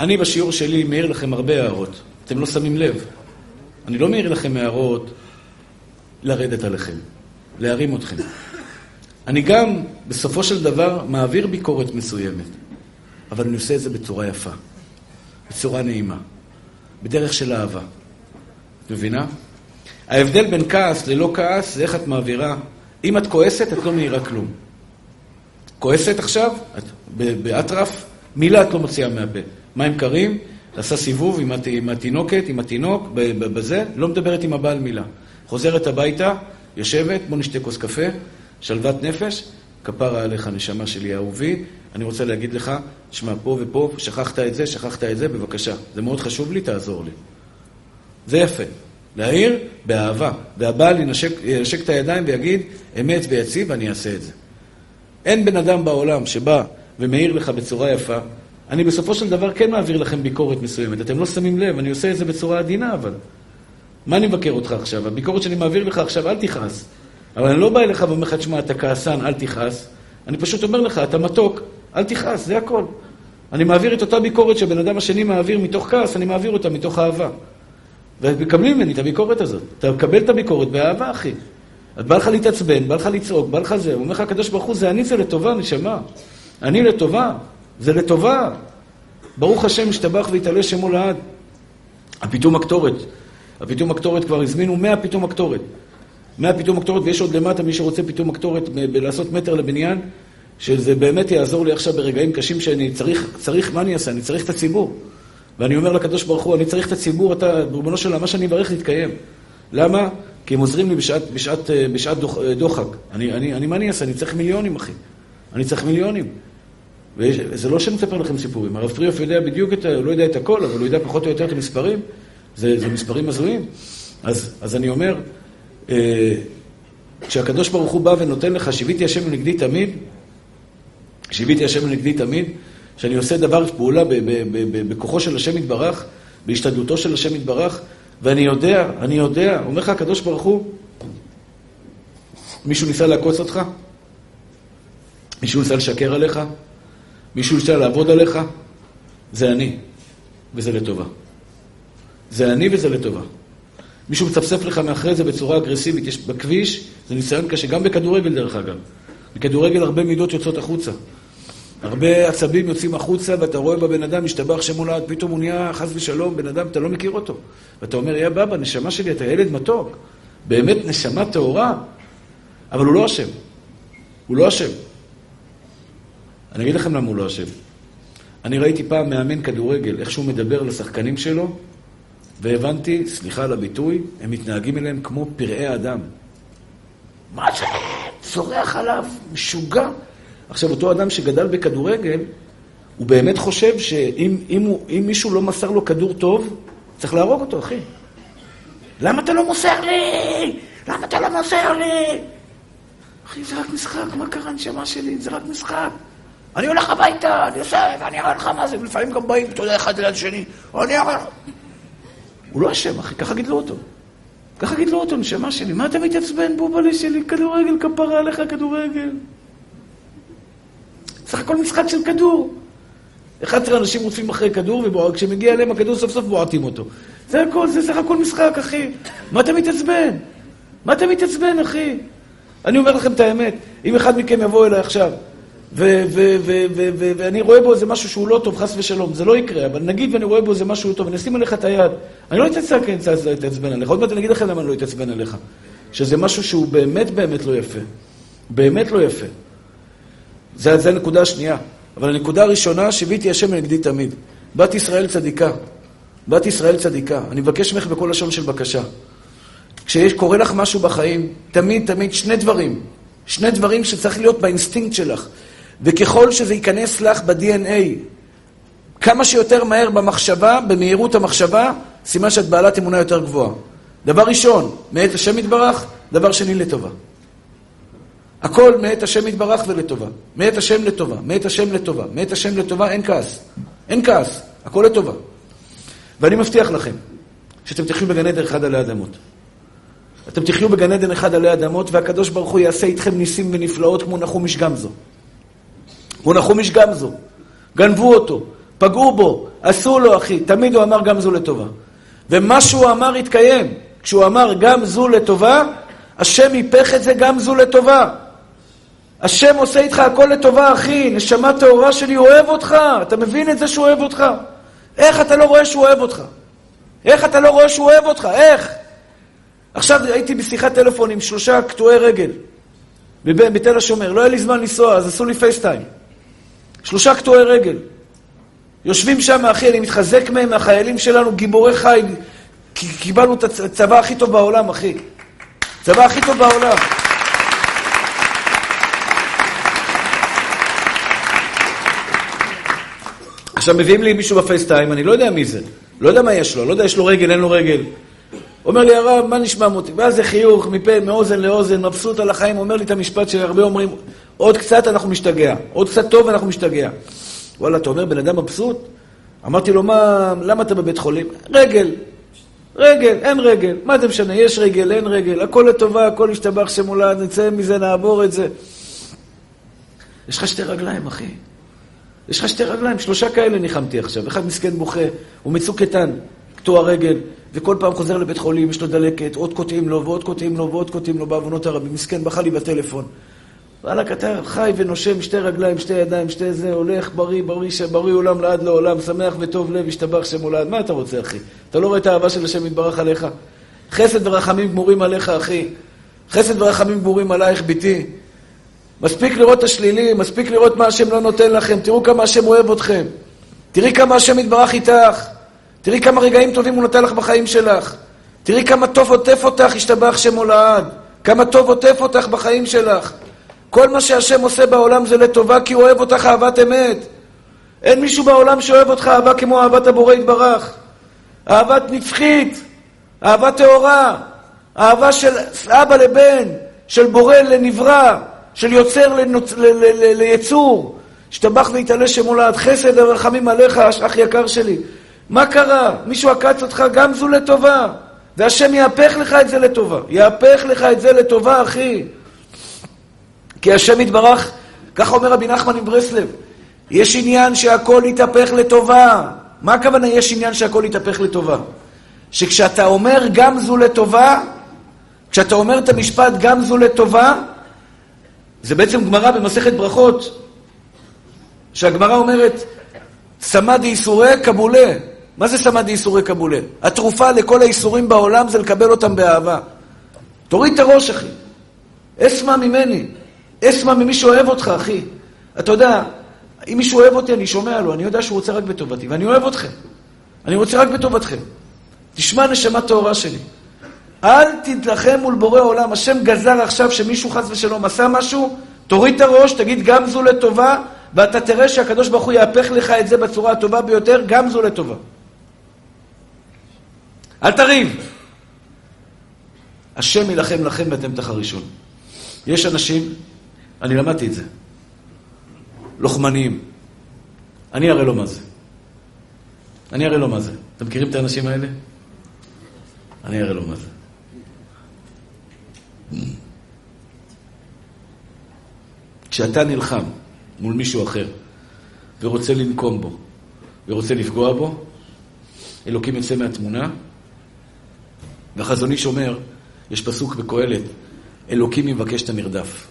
אני בשיעור שלי מעיר לכם הרבה הערות, אתם לא שמים לב. אני לא מעיר לכם הערות לרדת עליכם, להרים אתכם. אני גם, בסופו של דבר, מעביר ביקורת מסוימת. אבל אני עושה את זה בצורה יפה, בצורה נעימה, בדרך של אהבה. את מבינה? ההבדל בין כעס ללא כעס זה איך את מעבירה. אם את כועסת, את לא מעירה כלום. כועסת עכשיו, את באטרף, מילה את לא מוציאה מהפה. מים קרים, עשה סיבוב עם, הת... עם התינוקת, עם התינוק, בזה, לא מדברת עם הבעל מילה. חוזרת הביתה, יושבת, בוא נשתה כוס קפה, שלוות נפש, כפרה עליך, נשמה שלי אהובי, אני רוצה להגיד לך, שמע, פה ופה, שכחת את זה, שכחת את זה, בבקשה. זה מאוד חשוב לי, תעזור לי. זה יפה. להעיר באהבה. והבעל ינשק, ינשק את הידיים ויגיד, אמת ויציב, אני אעשה את זה. אין בן אדם בעולם שבא ומעיר לך בצורה יפה. אני בסופו של דבר כן מעביר לכם ביקורת מסוימת. אתם לא שמים לב, אני עושה את זה בצורה עדינה, אבל... מה אני מבקר אותך עכשיו? הביקורת שאני מעביר לך עכשיו, אל תכעס. אבל אני לא בא אליך ואומר לך, תשמע, אתה כעסן, אל תכעס. אני פשוט אומר לך, אתה מתוק, אל תכעס, זה הכל. אני מעביר את אותה ביקורת שהבן אדם השני מעביר מתוך כעס, אני מעביר אותה מתוך אהבה. ומקבלים ממני את הביקורת הזאת. אתה מקבל את הביקורת באהבה, אחי. אז בא לך להתעצבן, בא לך לצעוק, בא לך זה. אומר לך, הקדוש ברוך הוא, זה אני, זה לטובה, נשמה. אני לטובה, זה לטובה. ברוך השם, משתבח ויתעלה שמו לעד. הפיתום הקטורת. הפיתום הקטורת כבר הזמינו 100 פיתום הקטורת. 100 פיתום הקטורת, ויש עוד למטה מי שרוצה פיתום הקטורת בלעשות מטר לבניין, שזה באמת יעזור לי עכשיו ברגעים קשים שאני צריך, צריך, מה אני אעשה? אני צריך את הציבור. ואני אומר לקדוש ברוך הוא, אני צריך את הציבור, אתה, ריבונו של עולם, מה שאני אברך להתקיים. למה? כי הם עוזרים לי בשעת, בשעת, בשעת דוח, דוחק. אני, אני, אני, מה אני אעשה? אני צריך מיליונים, אחי. אני צריך מיליונים. וזה לא שאני מספר לכם סיפורים. הרב טריוף יודע בדיוק את, הוא לא יודע את הכל, אבל הוא יודע פחות או יותר את המספרים. זה, זה מספרים הזויים. אז, אז אני אומר, אה, כשהקדוש ברוך הוא בא ונותן לך, שיוויתי השם לנגדי תמיד, שיוויתי השם לנגדי תמיד, שאני עושה דבר, פעולה בכוחו של השם יתברך, בהשתדלותו של השם יתברך, ואני יודע, אני יודע, אומר לך הקדוש ברוך הוא, מישהו ניסה לעקוץ אותך? מישהו ניסה לשקר עליך? מישהו ניסה לעבוד עליך? זה אני, וזה לטובה. זה אני וזה לטובה. מישהו מצפצף לך מאחרי זה בצורה אגרסיבית, יש בכביש, זה ניסיון קשה, גם בכדורגל דרך אגב. בכדורגל הרבה מידות יוצאות החוצה. הרבה עצבים יוצאים החוצה, ואתה רואה בבן אדם, משתבח שם מולד, פתאום הוא נהיה חס ושלום, בן אדם, אתה לא מכיר אותו. ואתה אומר, יא בבא, נשמה שלי, אתה ילד מתוק. באמת נשמה טהורה. אבל הוא לא אשם. הוא לא אשם. אני אגיד לכם למה הוא לא אשם. אני ראיתי פעם מאמן כדורגל, איך שהוא מדבר לשחקנים שלו, והבנתי, סליחה על הביטוי, הם מתנהגים אליהם כמו פראי אדם. מה זה? צורח עליו, משוגע. עכשיו, אותו אדם שגדל בכדורגל, הוא באמת חושב שאם אם הוא, אם מישהו לא מסר לו כדור טוב, צריך להרוג אותו, אחי. למה אתה לא מוסר לי? למה אתה לא מוסר לי? אחי, זה רק משחק, מה קרה, נשמה שלי? זה רק משחק. אני הולך הביתה, אני עושה, ואני אראה לך מה זה, ולפעמים גם באים, אתה יודע, אחד ליד שני, אני אראה לך. הוא לא אשם, אחי, ככה גידלו אותו. ככה גידלו אותו, נשמה שלי. מה אתה מתעצבן, בובלי שלי? כדורגל, כפרה עליך, כדורגל. סך הכל משחק של כדור. 11 אנשים רודפים אחרי כדור, וכשמגיע אליהם הכדור סוף סוף בועטים אותו. זה הכל, זה סך הכל משחק, אחי. מה אתה מתעצבן? מה אתה מתעצבן, אחי? אני אומר לכם את האמת, אם אחד מכם יבוא אליי עכשיו, ואני רואה בו איזה משהו שהוא לא טוב, חס ושלום, זה לא יקרה, אבל נגיד ואני רואה בו איזה משהו טוב, ואני אשים עליך את היד, אני לא אתעצבן עליך, עוד מעט אני אגיד לכם למה אני לא אתעצבן עליך. שזה משהו שהוא באמת באמת לא יפה. באמת לא יפה. זה, הנקודה השנייה. אבל הנקודה הראשונה, שיוויתי השם לנגדי תמיד. בת ישראל צדיקה. בת ישראל צדיקה. אני מבקש ממך בכל לשון של בקשה. כשיש, קורה לך משהו בחיים, תמיד, תמיד, שני דברים. שני דברים שצריך להיות באינסטינקט שלך. וככל שזה ייכנס לך ב-DNA, כמה שיותר מהר במחשבה, במהירות המחשבה, סימן שאת בעלת אמונה יותר גבוהה. דבר ראשון, מאת השם יתברך, דבר שני לטובה. הכל מאת השם יתברך ולטובה. מאת השם לטובה, מאת השם לטובה, מאת השם לטובה, אין כעס. אין כעס, הכל לטובה. ואני מבטיח לכם שאתם תחיו בגן עדן אחד עלי אדמות. אתם תחיו בגן עדן אחד עלי אדמות, והקדוש ברוך הוא יעשה איתכם ניסים ונפלאות כמו נחום איש גמזו. כמו נחום איש גמזו. גנבו אותו, פגעו בו, עשו לו, אחי. תמיד הוא אמר גם זו לטובה. ומה שהוא אמר התקיים. כשהוא אמר גם זו לטובה, השם היפך את זה גם זו לטובה. השם עושה איתך הכל לטובה, אחי. נשמה טהורה שלי אוהב אותך. אתה מבין את זה שהוא אוהב אותך? איך אתה לא רואה שהוא אוהב אותך? איך אתה לא רואה שהוא אוהב אותך? איך? עכשיו הייתי בשיחת טלפון עם שלושה קטועי רגל בתל השומר. לא היה לי זמן לנסוע, אז עשו לי פייסטיים. שלושה קטועי רגל. יושבים שם, אחי, אני מתחזק מהם, החיילים שלנו גיבורי חיל. קיבלנו את הצבא הכי טוב בעולם, אחי. הצבא הכי טוב בעולם. עכשיו מביאים לי מישהו בפייסטיים, אני לא יודע מי זה, לא יודע מה יש לו, לא יודע יש לו רגל, אין לו רגל. אומר לי הרב, מה נשמע מוטי? ואז זה חיוך מפה, מאוזן לאוזן, מבסוט על החיים, אומר לי את המשפט שהרבה אומרים, עוד קצת אנחנו משתגע, עוד קצת טוב אנחנו משתגע. וואלה, אתה אומר, בן אדם מבסוט? אמרתי לו, מה, למה אתה בבית חולים? רגל. רגל, אין רגל. מה זה משנה? יש רגל, אין רגל. הכל לטובה, הכל ישתבח שמולד, נצא מזה, נעבור את זה. יש לך שתי רגליים, אחי. יש לך שתי רגליים, שלושה כאלה ניחמתי עכשיו. אחד מסכן בוכה, הוא מצוק איתן, קטוע רגל, וכל פעם חוזר לבית חולים, יש לו דלקת, עוד קוטעים לו, ועוד קוטעים לו, ועוד קוטעים לו בעוונות הרבים. מסכן, בכה לי בטלפון. וואלכ, אתה חי ונושם, שתי רגליים, שתי ידיים, שתי זה, הולך בריא, בריא, בריא עולם לעד לעולם, שמח וטוב לב, השתבח שם הולד. מה אתה רוצה, אחי? אתה לא רואה את האהבה של השם יתברך עליך? חסד ורחמים גמורים עליך, אחי. חסד ורחמים גמורים עלייך, ביתי. מספיק לראות את השלילי, מספיק לראות מה השם לא נותן לכם. תראו כמה השם אוהב אתכם. תראי כמה השם יתברך איתך. תראי כמה רגעים טובים הוא נתן לך בחיים שלך. תראי כמה טוב עוטף אותך, השתבח שם הולד. כמה טוב עוטף אותך בחיים שלך. כל מה שהשם עושה בעולם זה לטובה, כי הוא אוהב אותך אהבת אמת. אין מישהו בעולם שאוהב אותך אהבה כמו אהבת הבורא יתברך. אהבת נצחית, אהבה טהורה, אהבה של אבא לבן, של בורא לנברא, של יוצר לנוצ... ל... ל... ל... ליצור. השתבח והתעלה שמולד, חסד ורחמים עליך, אח יקר שלי. מה קרה? מישהו עקץ אותך, גם זו לטובה. והשם יהפך לך את זה לטובה. יהפך לך את זה לטובה, אחי. כי השם יתברך, ככה אומר רבי נחמן מברסלב, יש עניין שהכל יתהפך לטובה. מה הכוונה יש עניין שהכל יתהפך לטובה? שכשאתה אומר גם זו לטובה, כשאתה אומר את המשפט גם זו לטובה, זה בעצם גמרא במסכת ברכות, שהגמרא אומרת, סמא דאיסורי קבולה. מה זה סמא דאיסורי קבולה? התרופה לכל האיסורים בעולם זה לקבל אותם באהבה. תוריד את הראש, אחי. אסמע ממני. אסמע ממי שאוהב אותך, אחי. אתה יודע, אם מישהו אוהב אותי, אני שומע לו, אני יודע שהוא רוצה רק בטובתי, ואני אוהב אתכם. אני רוצה רק בטובתכם. תשמע נשמה טהורה שלי. אל תתלחם מול בורא עולם. השם גזר עכשיו שמישהו חס ושלום עשה משהו, תוריד את הראש, תגיד גם זו לטובה, ואתה תראה שהקדוש ברוך הוא יהפך לך את זה בצורה הטובה ביותר, גם זו לטובה. אל תריב. השם יילחם לכם ואתם תחרישון. יש אנשים אני למדתי את זה. לוחמניים. אני אראה לו מה זה. אני אראה לו מה זה. אתם מכירים את האנשים האלה? אני אראה לו מה זה. כשאתה נלחם מול מישהו אחר ורוצה לנקום בו ורוצה לפגוע בו, אלוקים יוצא מהתמונה, והחזון איש אומר, יש פסוק בקהלת, אלוקים יבקש את הנרדף.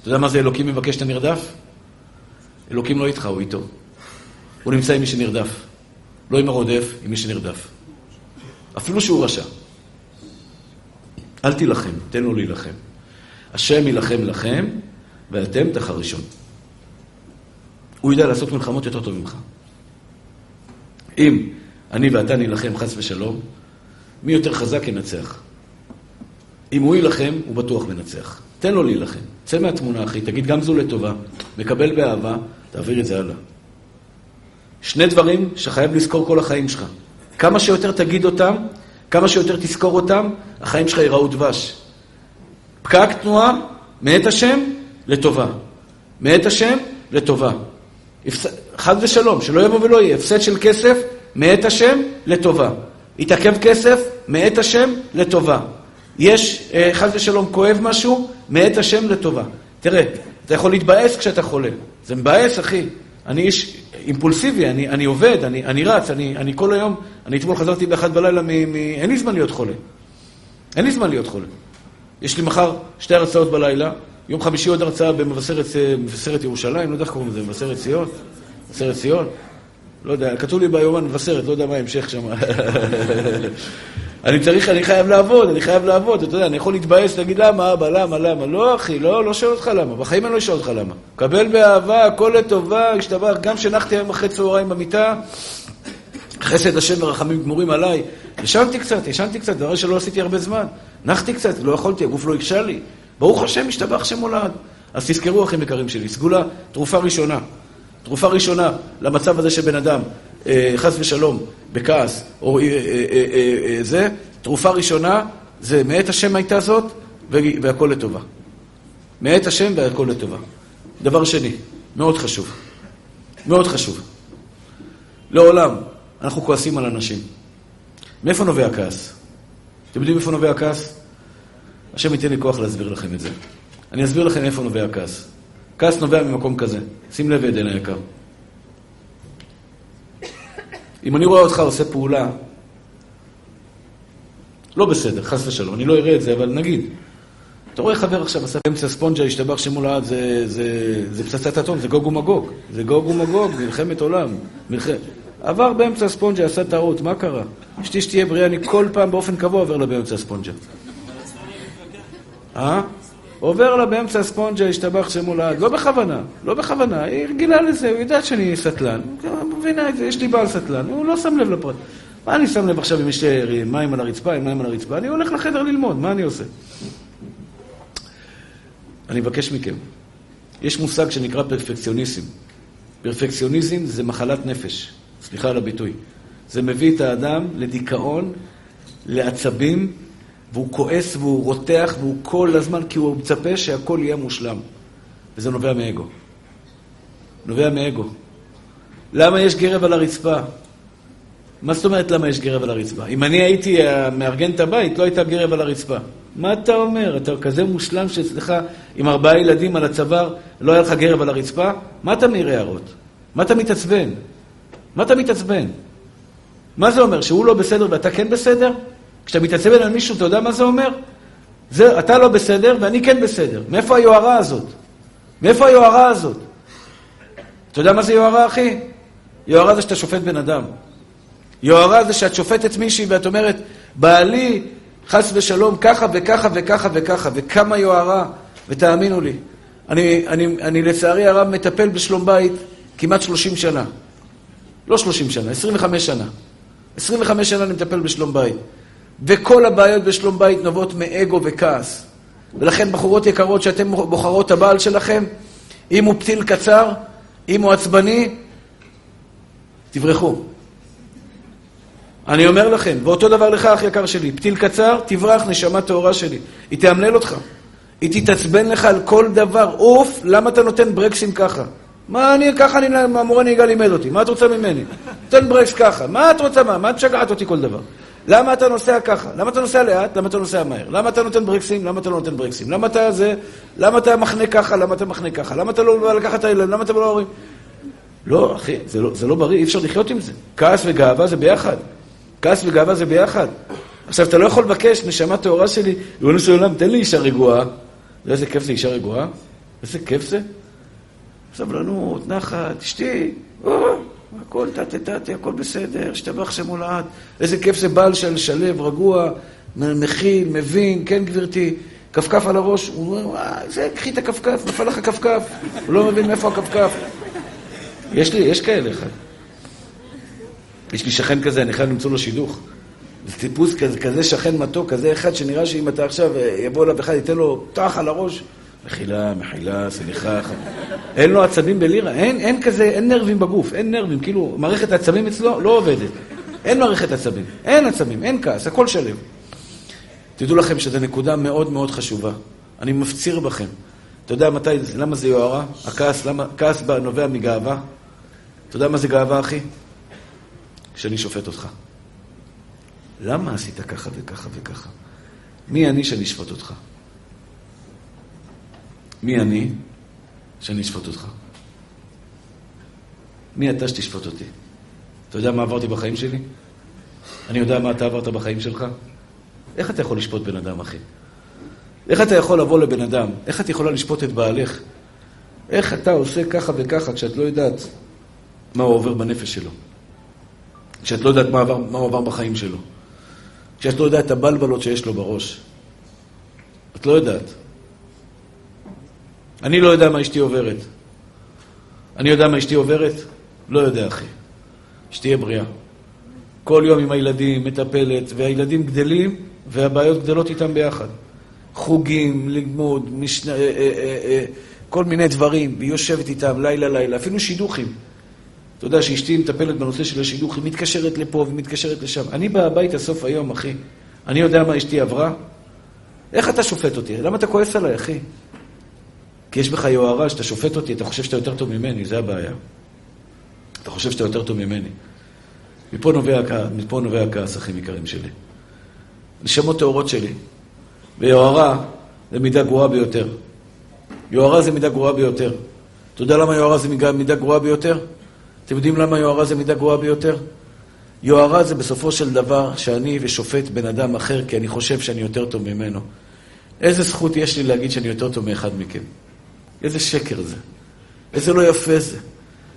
אתה יודע מה זה אלוקים מבקש את הנרדף? אלוקים לא איתך, הוא איתו. הוא נמצא עם מי שנרדף. לא עם הרודף, עם מי שנרדף. אפילו שהוא רשע. אל תילחם, תן לו להילחם. השם יילחם לכם, ואתם תחרישון. הוא יודע לעשות מלחמות יותר טוב ממך. אם אני ואתה נילחם חס ושלום, מי יותר חזק ינצח. אם הוא יילחם, הוא בטוח מנצח. תן לו להילחם. צא מהתמונה, אחי, תגיד גם זו לטובה, מקבל באהבה, תעביר את זה הלאה. שני דברים שחייב לזכור כל החיים שלך. כמה שיותר תגיד אותם, כמה שיותר תזכור אותם, החיים שלך ייראו דבש. פקק תנועה, מאת השם, לטובה. מאת השם, לטובה. חד ושלום, שלא יבוא ולא יהיה. הפסד של כסף, מאת השם, לטובה. יתעכב כסף, מאת השם, לטובה. יש, אה, חס ושלום, כואב משהו, מאת השם לטובה. תראה, אתה יכול להתבאס כשאתה חולה. זה מבאס, אחי. אני איש אימפולסיבי, אני, אני עובד, אני, אני רץ, אני, אני כל היום, אני אתמול חזרתי באחד בלילה, מ, מ, אין לי זמן להיות חולה. אין לי זמן להיות חולה. יש לי מחר שתי הרצאות בלילה, יום חמישי עוד הרצאה במבשרת אה, ירושלים, לא יודע איך קוראים לזה, מבשרת ציון? מבשרת ציון? לא יודע, כתוב לי ביומן מבשרת, לא יודע מה ההמשך שם. אני צריך, אני חייב לעבוד, אני חייב לעבוד, אתה יודע, אני יכול להתבאס, להגיד למה, אבא, למה, למה? לא, אחי, לא, לא שואל אותך למה, בחיים אני לא אשאל אותך למה. קבל באהבה, הכל לטובה, השתבח, גם שנחתי היום אחרי צהריים במיטה, חסד השם ורחמים גמורים עליי. ישנתי קצת, ישנתי קצת, דבר שלא עשיתי הרבה זמן. נחתי קצת, לא יכולתי, הגוף לא הקשה לי. ברוך השם, השתבח שם הולד. אז תזכרו, אחים יקרים שלי, סגולה, תרופה ראשונה. תרופה ראשונה למצב הזה שבן אדם, אה, חס ושלום, בכעס, או אה, אה, אה, אה, זה, תרופה ראשונה זה מאת השם הייתה זאת, והכל לטובה. מאת השם והכל לטובה. דבר שני, מאוד חשוב, מאוד חשוב. לעולם אנחנו כועסים על אנשים. מאיפה נובע הכעס? אתם יודעים מאיפה נובע הכעס? השם ייתן לי כוח להסביר לכם את זה. אני אסביר לכם מאיפה נובע הכעס. כעס נובע ממקום כזה. שים לב, עדן היקר. אם אני רואה אותך עושה פעולה לא בסדר, חס ושלום, אני לא אראה את זה, אבל נגיד. אתה רואה חבר עכשיו עשה באמצע ספונג'ה, השתבח שמו לעד, זה, זה, זה פצצת אטום, זה גוג ומגוג. זה גוג ומגוג, מלחמת עולם. מלח... עבר באמצע ספונג'ה, עשה טעות, מה קרה? אשתי שתהיה בריאה, אני כל פעם באופן קבוע עובר לה באמצע ספונג'ה. אה? עובר לה באמצע הספונג'ה, השתבח שמו לעד. לא בכוונה, לא בכוונה. היא רגילה לזה, הוא יודעת שאני סטלן. מבינה את זה, יש לי בעל סטלן, הוא לא שם לב לפרט. מה אני שם לב עכשיו אם יש מים על הרצפה, עם מים על הרצפה? אני הולך לחדר ללמוד, מה אני עושה? אני מבקש מכם, יש מושג שנקרא פרפקציוניזם. פרפקציוניזם זה מחלת נפש, סליחה על הביטוי. זה מביא את האדם לדיכאון, לעצבים, והוא כועס והוא רותח והוא כל הזמן, כי הוא מצפה שהכל יהיה מושלם. וזה נובע מאגו. נובע מאגו. למה יש גרב על הרצפה? מה זאת אומרת למה יש גרב על הרצפה? אם אני הייתי מארגן את הבית, לא הייתה גרב על הרצפה. מה אתה אומר? אתה כזה מושלם שאצלך עם ארבעה ילדים על הצוואר, לא היה לך גרב על הרצפה? מה אתה מעיר הערות? מה אתה מתעצבן? מה אתה מתעצבן? מה זה אומר? שהוא לא בסדר ואתה כן בסדר? כשאתה מתעצבן על מישהו, אתה יודע מה זה אומר? זה, אתה לא בסדר ואני כן בסדר. מאיפה היוהרה הזאת? מאיפה היוהרה הזאת? אתה יודע מה זה יוהרה, אחי? יוהרה זה שאתה שופט בן אדם. יוהרה זה שאת שופטת מישהי ואת אומרת, בעלי, חס ושלום, ככה וככה וככה וככה, וכמה יוהרה, ותאמינו לי, אני, אני, אני לצערי הרב מטפל בשלום בית כמעט 30 שנה. לא 30 שנה, 25 שנה. 25 שנה אני מטפל בשלום בית. וכל הבעיות בשלום בית נובעות מאגו וכעס. ולכן, בחורות יקרות, שאתן בוחרות את הבעל שלכם, אם הוא פתיל קצר, אם הוא עצבני, תברחו. אני אומר לכם, ואותו דבר לך, אח יקר שלי, פתיל קצר, תברח, נשמה טהורה שלי. היא תאמלל אותך. היא תתעצבן לך על כל דבר. אוף, למה אתה נותן ברקסים ככה? מה אני, ככה אני, המורה נהיגה לימד אותי, מה את רוצה ממני? נותן ברקס ככה, מה את רוצה, מה? מה את משגעת אותי כל דבר? למה אתה נוסע ככה? למה אתה נוסע לאט? למה אתה נוסע מהר? למה אתה נותן ברקסים? למה אתה לא נותן ברקסים? למה אתה זה? למה אתה מחנה ככה? למה אתה מחנה ככה? למה אתה לא לקחת את הילד? למה אתה לא אומרים? לא, אחי, זה לא, זה לא בריא, אי אפשר לחיות עם זה. כעס וגאווה זה ביחד. כעס וגאווה זה ביחד. עכשיו, אתה לא יכול לבקש, נשמה טהורה שלי, ריבונו של עולם, תן לי אישה רגועה. איזה כיף זה אישה רגועה? איזה כיף זה? סבלנות, נחת, אשתי, הכל תתה-תתה, הכל בסדר, השתבח שם הולד. איזה כיף זה בעל של שלב, רגוע, מכיל, מבין, כן גברתי, כפכף על הראש, הוא אומר, וואי, זה, קחי את הכפכף, נפל לך כפכף, הוא לא מבין מאיפה הכפכף. יש לי, יש כאלה אחד. יש לי שכן כזה, אני חייב למצוא לו שידוך. זה טיפוס כזה, כזה שכן מתוק, כזה אחד שנראה שאם אתה עכשיו אה, יבוא אליו אחד, ייתן לו טח על הראש, מחילה, מחילה, סליחה. אין לו עצבים בלירה, אין, אין כזה, אין נרבים בגוף, אין נרבים, כאילו, מערכת העצבים אצלו לא עובדת. אין מערכת עצבים, אין עצבים, אין כעס, הכל שלם. תדעו לכם שזו נקודה מאוד מאוד חשובה. אני מפציר בכם. אתה יודע מתי, למה זה יוהרה? הכעס, למה, כעס נובע מגאווה. אתה יודע מה זה גאווה, אחי? שאני שופט אותך. למה עשית ככה וככה וככה? מי אני שאני אשפוט אותך? מי אני שאני אשפוט אותך? מי אתה שתשפוט אותי? אתה יודע מה עברתי בחיים שלי? אני יודע מה אתה עברת בחיים שלך? איך אתה יכול לשפוט בן אדם, אחי? איך אתה יכול לבוא לבן אדם? איך את יכולה לשפוט את בעלך? איך אתה עושה ככה וככה כשאת לא יודעת מה הוא עובר בנפש שלו? כשאת לא יודעת מה, עבר, מה הוא עבר בחיים שלו? כשאת לא יודעת את הבלבלות שיש לו בראש? את לא יודעת. אני לא יודע מה אשתי עוברת. אני יודע מה אשתי עוברת? לא יודע, אחי. שתהיה בריאה. כל יום עם הילדים, מטפלת, והילדים גדלים, והבעיות גדלות איתם ביחד. חוגים, לימוד, משנה, אה, אה, אה, כל מיני דברים, והיא יושבת איתם לילה-לילה, אפילו שידוכים. אתה יודע שאשתי מטפלת בנושא של השידוך, היא מתקשרת לפה ומתקשרת לשם. אני בא הביתה סוף היום, אחי. אני יודע מה אשתי עברה. איך אתה שופט אותי? למה אתה כועס עליי, אחי? כי יש בך יוהרה שאתה שופט אותי, אתה חושב שאתה יותר טוב ממני, זה הבעיה. אתה חושב שאתה יותר טוב ממני. מפה נובע, מפה נובע הכעס, אחים יקרים שלי. נשמות טהורות שלי. ויוהרה זה מידה גרועה ביותר. יוהרה זה מידה גרועה ביותר. אתה יודע למה יוהרה זה מידה גרועה ביותר? אתם יודעים למה יוהרה זה מידה גרועה ביותר? יוהרה זה בסופו של דבר שאני ושופט בן אדם אחר כי אני חושב שאני יותר טוב ממנו. איזה זכות יש לי להגיד שאני יותר טוב מאחד מכם? איזה שקר זה. איזה לא יפה זה.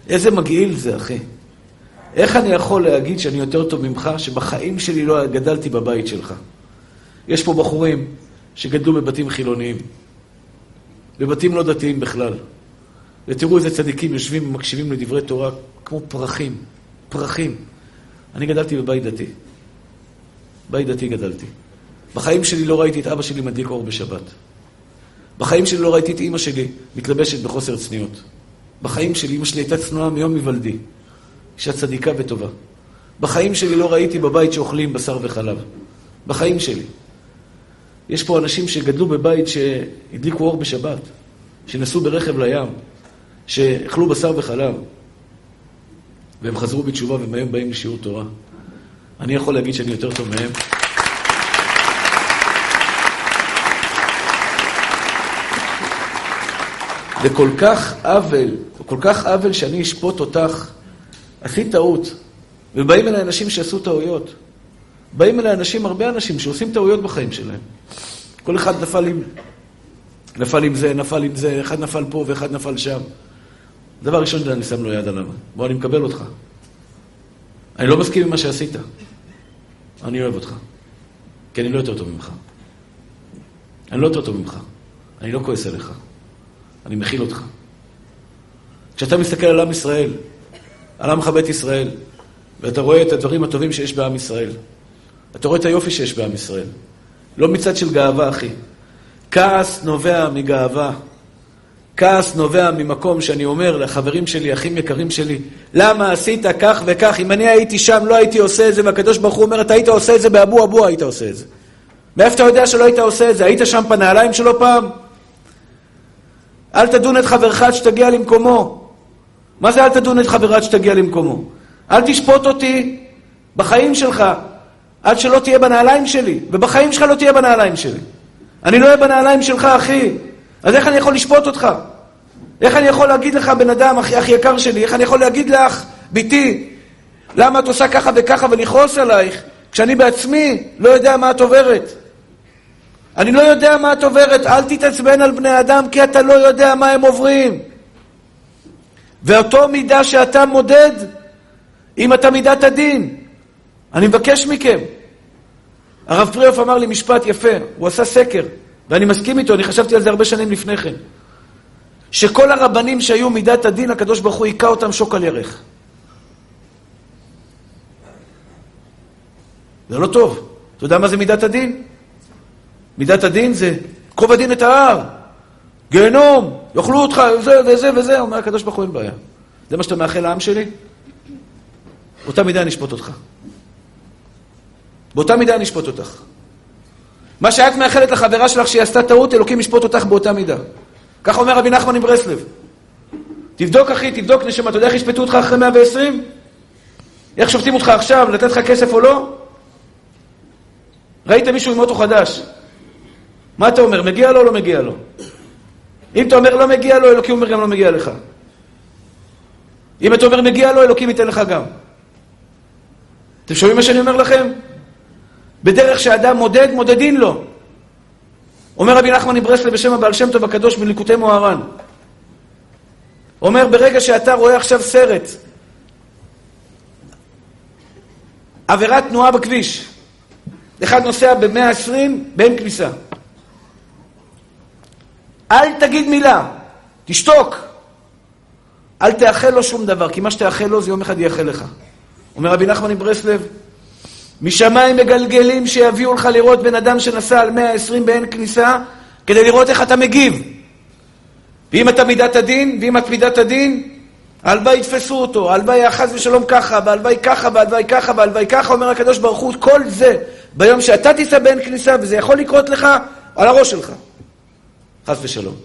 איזה מגעיל זה, אחי. איך אני יכול להגיד שאני יותר טוב ממך, שבחיים שלי לא גדלתי בבית שלך? יש פה בחורים שגדלו בבתים חילוניים, בבתים לא דתיים בכלל. ותראו איזה צדיקים יושבים ומקשיבים לדברי תורה כמו פרחים, פרחים. אני גדלתי בבית דתי. בית דתי גדלתי. בחיים שלי לא ראיתי את אבא שלי מדליק אור בשבת. בחיים שלי לא ראיתי את אימא שלי מתלבשת בחוסר צניעות. בחיים שלי, אימא שלי הייתה צנועה מיום היוולדי. אישה צדיקה וטובה. בחיים שלי לא ראיתי בבית שאוכלים בשר וחלב. בחיים שלי. יש פה אנשים שגדלו בבית שהדליקו אור בשבת, שנסעו ברכב לים, שאכלו בשר וחלב, והם חזרו בתשובה והם היום באים לשיעור תורה. אני יכול להגיד שאני יותר טוב מהם. וכל כך עוול, כל כך עוול שאני אשפוט אותך, עשית טעות. ובאים אליי אנשים שעשו טעויות. באים אליי אנשים, הרבה אנשים שעושים טעויות בחיים שלהם. כל אחד נפל עם, נפל עם זה, נפל עם זה, אחד נפל פה ואחד נפל שם. דבר ראשון שאני שם לו יד עליו, בוא, אני מקבל אותך. אני לא מסכים עם מה שעשית. אני אוהב אותך. כי אני לא יותר טוב ממך. אני לא יותר טוב ממך. אני לא כועס עליך. אני מכיל אותך. כשאתה מסתכל על עם ישראל, על עמך בית ישראל, ואתה רואה את הדברים הטובים שיש בעם ישראל, אתה רואה את היופי שיש בעם ישראל. לא מצד של גאווה, אחי. כעס נובע מגאווה. כעס נובע ממקום שאני אומר לחברים שלי, אחים יקרים שלי, למה עשית כך וכך? אם אני הייתי שם, לא הייתי עושה את זה, והקדוש ברוך הוא אומר, אתה היית עושה את זה באבו אבו, היית עושה את זה. מאיפה אתה יודע שלא היית עושה את זה? היית שם בנעליים שלו פעם? אל תדון את חברך עד שתגיע למקומו. מה זה אל תדון את חברך עד שתגיע למקומו? אל תשפוט אותי בחיים שלך עד שלא תהיה בנעליים שלי, ובחיים שלך לא תהיה בנעליים שלי. אני לא אהיה בנעליים שלך, אחי. אז איך אני יכול לשפוט אותך? איך אני יכול להגיד לך, בן אדם, אחי, אחי יקר שלי, איך אני יכול להגיד לך, ביתי, למה את עושה ככה וככה ולכעוס עלייך, כשאני בעצמי לא יודע מה את עוברת? אני לא יודע מה את עוברת, אל תתעצבן על בני אדם, כי אתה לא יודע מה הם עוברים. ואותו מידה שאתה מודד, אם אתה מידת הדין, אני מבקש מכם. הרב פריאוף אמר לי משפט יפה, הוא עשה סקר, ואני מסכים איתו, אני חשבתי על זה הרבה שנים לפני כן. שכל הרבנים שהיו מידת הדין, הקדוש ברוך הוא היכה אותם שוק על ירך. זה לא טוב. אתה יודע מה זה מידת הדין? מידת הדין זה קרוב הדין את ההר, גיהנום, יאכלו אותך, וזה וזה וזה, אומר הקדוש ברוך הוא אין בעיה. זה מה שאתה מאחל לעם שלי? באותה מידה אני אשפוט אותך. באותה מידה אני אשפוט אותך. מה שאת מאחלת לחברה שלך שהיא עשתה טעות, אלוקים ישפוט אותך באותה מידה. כך אומר רבי נחמן מברסלב. תבדוק אחי, תבדוק נשמה, אתה יודע איך ישפטו אותך אחרי 120? איך שופטים אותך עכשיו, לתת לך כסף או לא? ראית מישהו עם אוטו חדש, מה אתה אומר, מגיע לו או לא מגיע לו? אם אתה אומר לא מגיע לו, אלוקים אומר גם לא מגיע לך. אם אתה אומר מגיע לו, אלוקים ייתן לך גם. אתם שומעים מה שאני אומר לכם? בדרך שאדם מודד, מודדין לו. אומר רבי נחמן מברסלב בשם הבעל שם טוב הקדוש מליקוטי מוהר"ן. אומר, ברגע שאתה רואה עכשיו סרט, עבירת תנועה בכביש, אחד נוסע ב-120 באין כניסה. אל תגיד מילה, תשתוק. אל תאחל לו שום דבר, כי מה שתאחל לו זה יום אחד יאחל לך. אומר רבי נחמן מברסלב, משמיים מגלגלים שיביאו לך לראות בן אדם שנסע על 120 באין כניסה, כדי לראות איך אתה מגיב. ואם אתה מידת הדין, ואם את מידת הדין, הלוואי יתפסו אותו, הלוואי חס ושלום ככה, והלוואי ככה, והלוואי ככה, והלוואי ככה, אומר הקדוש ברוך הוא, כל זה ביום שאתה תישא באין כניסה, וזה יכול לקרות לך על הראש שלך. חס ושלום.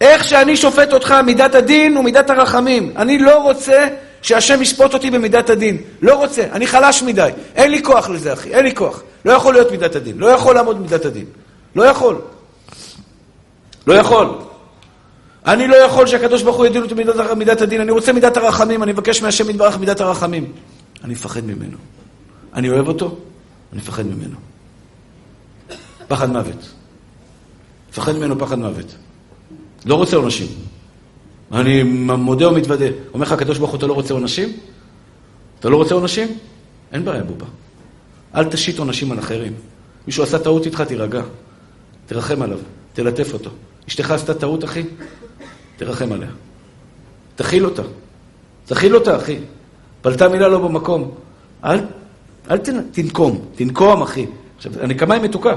איך שאני שופט אותך, מידת הדין ומידת הרחמים. אני לא רוצה שהשם ישפוט אותי במידת הדין. לא רוצה, אני חלש מדי. אין לי כוח לזה, אחי, אין לי כוח. לא יכול להיות מידת הדין. לא יכול לעמוד במידת הדין. לא יכול. לא יכול. אני לא יכול שהקדוש ברוך הוא ידין אותי מידת, מידת הדין. אני רוצה מידת הרחמים, אני מבקש מהשם יתברך מידת הרחמים. אני מפחד ממנו. אני אוהב אותו, אני מפחד ממנו. פחד מוות. מפחד ממנו פחד מוות. לא רוצה עונשים. אני מודה ומתוודה. אומר לך הקדוש ברוך הוא, אתה לא רוצה עונשים? אתה לא רוצה עונשים? אין בעיה, בובה. אל תשית עונשים על אחרים. מישהו עשה טעות איתך, תירגע. תרחם עליו, תלטף אותו. אשתך עשתה טעות, אחי? תרחם עליה. תכיל אותה. תכיל אותה, אחי. פלטה מילה לא במקום. אל, אל תנקום. תנקום, אחי. עכשיו, הנקמה היא מתוקה.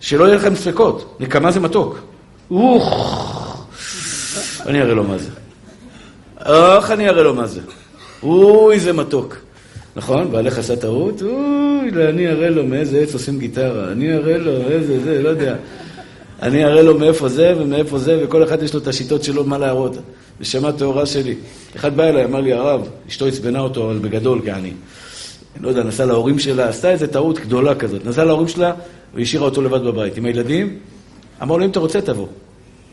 שלא יהיה לכם ספקות. נקמה זה מתוק. אוח, אני אראה לו מה זה. אוח, אני אראה לו מה זה. אוי, זה מתוק. נכון? בעלך עשה טעות? אוי, אני אראה לו מאיזה עץ עושים גיטרה. אני אראה לו איזה זה, לא יודע. אני אראה לו מאיפה זה ומאיפה זה, וכל אחד יש לו את השיטות שלו מה להראות. נשמה טהורה שלי. אחד בא אליי, אמר לי, הרב, אשתו עצבנה אותו, אבל בגדול, כעני. אני לא יודע, נסע להורים שלה, עשתה איזו טעות גדולה כזאת. נסע להורים שלה והשאירה אותו לבד בבית. עם הילדים, אמר לו, אם אתה רוצה, תבוא.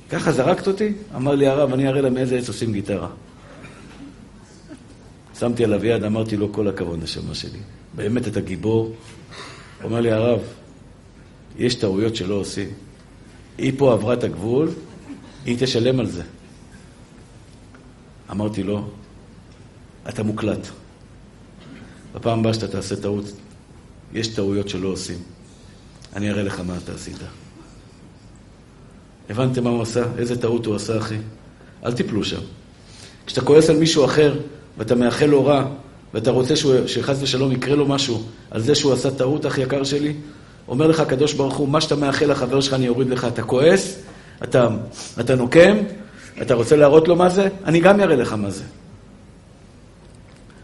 ככה זרקת אותי? אמר לי הרב, אני אראה לה מאיזה עץ עושים גיטרה. שמתי עליו יד, אמרתי לו, כל הכבוד, נשמה שלי. באמת אתה גיבור. אומר לי, הרב, יש טעויות שלא עושים. היא פה עברה את הגבול, היא תשלם על זה. אמרתי לו, אתה מוקלט. בפעם הבאה שאתה תעשה טעות, יש טעויות שלא עושים. אני אראה לך מה אתה עשית. הבנתם מה הוא עשה? איזה טעות הוא עשה, אחי? אל תיפלו שם. כשאתה כועס על מישהו אחר, ואתה מאחל לו רע, ואתה רוצה שהוא, שחס ושלום יקרה לו משהו על זה שהוא עשה טעות, אח יקר שלי, אומר לך הקדוש ברוך הוא, מה שאתה מאחל לחבר שלך אני אוריד לך. אתה כועס, אתה, אתה נוקם, אתה רוצה להראות לו מה זה, אני גם אראה לך מה זה.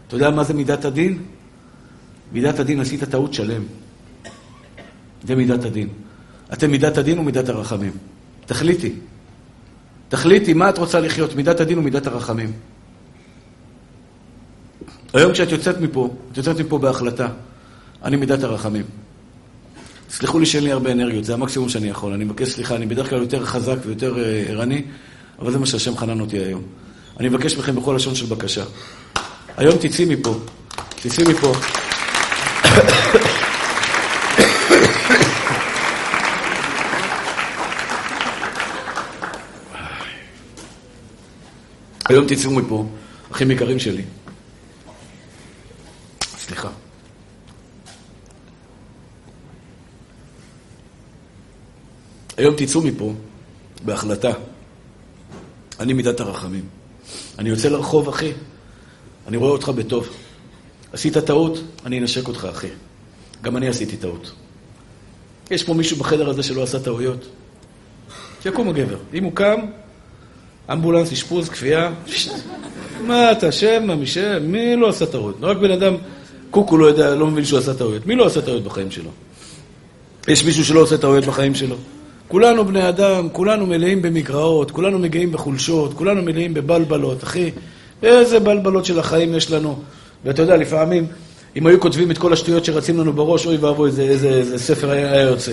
אתה יודע מה זה מידת הדין? מידת הדין עשית טעות שלם. זה מידת הדין. אתם מידת הדין ומידת הרחמים. תחליטי. תחליטי מה את רוצה לחיות, מידת הדין ומידת הרחמים. היום כשאת יוצאת מפה, את יוצאת מפה בהחלטה, אני מידת הרחמים. סלחו לי שאין לי הרבה אנרגיות, זה המקסימום שאני יכול. אני מבקש סליחה, אני בדרך כלל יותר חזק ויותר uh, ערני, אבל זה מה שהשם חנן אותי היום. אני מבקש מכם בכל לשון של בקשה. היום תצאי מפה, תצאי מפה. היום תצאו מפה, אחים יקרים שלי. סליחה. היום תצאו מפה בהחלטה. אני מידת הרחמים. אני יוצא לרחוב, אחי, אני רואה אותך בטוב. עשית טעות, אני אנשק אותך, אחי. גם אני עשיתי טעות. יש פה מישהו בחדר הזה שלא עשה טעויות? שיקום הגבר. אם הוא קם, אמבולנס, אשפוז, כפייה. מה אתה, שמא, משם, מי לא עשה טעות? רק בן אדם, קוקו לא יודע, לא מבין שהוא עשה טעויות. מי לא עשה טעויות בחיים שלו? יש מישהו שלא עושה טעויות בחיים שלו? כולנו בני אדם, כולנו מלאים במגרעות, כולנו מגיעים בחולשות, כולנו מלאים בבלבלות, אחי. איזה בלבלות של החיים יש לנו. ואתה יודע, לפעמים, אם היו כותבים את כל השטויות שרצים לנו בראש, אוי ואבוי, איזה, איזה, איזה ספר היה, היה יוצא.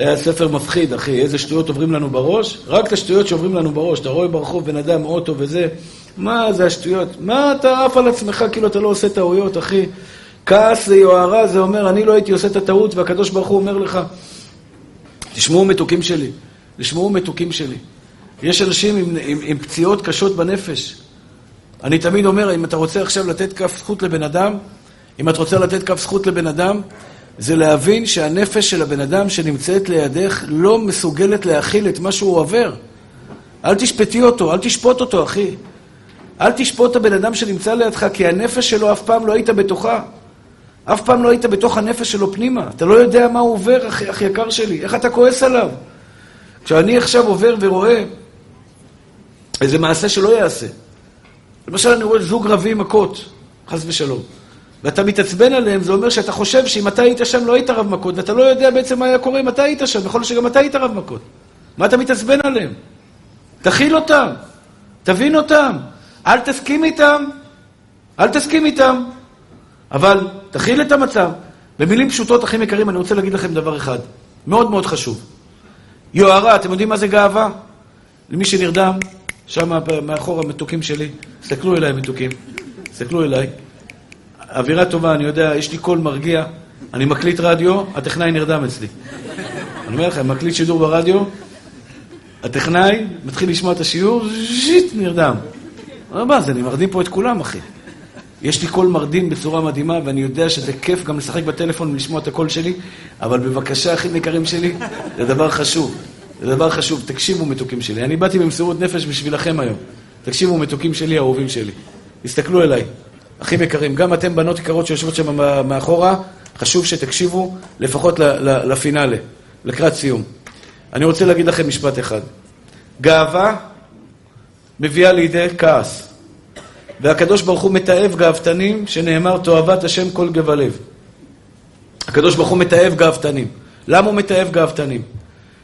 היה ספר מפחיד, אחי, איזה שטויות עוברים לנו בראש? רק את השטויות שעוברים לנו בראש. אתה רואה ברחוב בן אדם, אוטו וזה, מה זה השטויות? מה אתה עף על עצמך כאילו אתה לא עושה טעויות, אחי? כעס זה יוהרה, זה אומר, אני לא הייתי עושה את הטעות, והקדוש ברוך הוא אומר לך, תשמעו מתוקים שלי, תשמעו מתוקים שלי. יש אנשים עם, עם, עם פציעות קשות בנפש. אני תמיד אומר, אם אתה רוצה עכשיו לתת כף זכות לבן אדם, אם את רוצה לתת כף זכות לבן אדם, זה להבין שהנפש של הבן אדם שנמצאת לידך לא מסוגלת להכיל את מה שהוא עובר. אל תשפטי אותו, אל תשפוט אותו, אחי. אל תשפוט את הבן אדם שנמצא לידך, כי הנפש שלו אף פעם לא היית בתוכה. אף פעם לא היית בתוך הנפש שלו פנימה. אתה לא יודע מה הוא עובר, אחי, אחי יקר שלי. איך אתה כועס עליו? כשאני עכשיו עובר ורואה איזה מעשה שלא יעשה, למשל אני רואה זוג רבים מכות, חס ושלום, ואתה מתעצבן עליהם, זה אומר שאתה חושב שאם אתה היית שם לא היית רב מכות, ואתה לא יודע בעצם מה היה קורה אם אתה היית שם, יכול להיות שגם אתה היית רב מכות. מה אתה מתעצבן עליהם? תכיל אותם, תבין אותם, אל תסכים איתם, אל תסכים איתם, אבל תכיל את המצב. במילים פשוטות, אחים יקרים, אני רוצה להגיד לכם דבר אחד, מאוד מאוד חשוב. יוהרה, אתם יודעים מה זה גאווה? למי שנרדם, שם מאחור המתוקים שלי, תסתכלו אליי מתוקים, תסתכלו אליי. אווירה טובה, אני יודע, יש לי קול מרגיע, אני מקליט רדיו, הטכנאי נרדם אצלי. אני אומר לכם, מקליט שידור ברדיו, הטכנאי מתחיל לשמוע את השיעור, ז'יט, נרדם. מה זה, אני מרדים פה את כולם, אחי. יש לי קול מרדים בצורה מדהימה, ואני יודע שזה כיף גם לשחק בטלפון ולשמוע את הקול שלי, אבל בבקשה, אחים יקרים שלי, זה דבר חשוב. זה דבר חשוב. תקשיבו, מתוקים שלי. אני באתי במסירות נפש בשבילכם היום. תקשיבו, מתוקים שלי, אהובים שלי. תסתכלו אליי. אחים יקרים, גם אתם בנות יקרות שיושבות שם מאחורה, חשוב שתקשיבו לפחות לפינאלה, לקראת סיום. אני רוצה להגיד לכם משפט אחד. גאווה מביאה לידי כעס. והקדוש ברוך הוא מתעב גאוותנים, שנאמר תועבת השם כל גבלב. הקדוש ברוך הוא מתעב גאוותנים. למה הוא מתעב גאוותנים?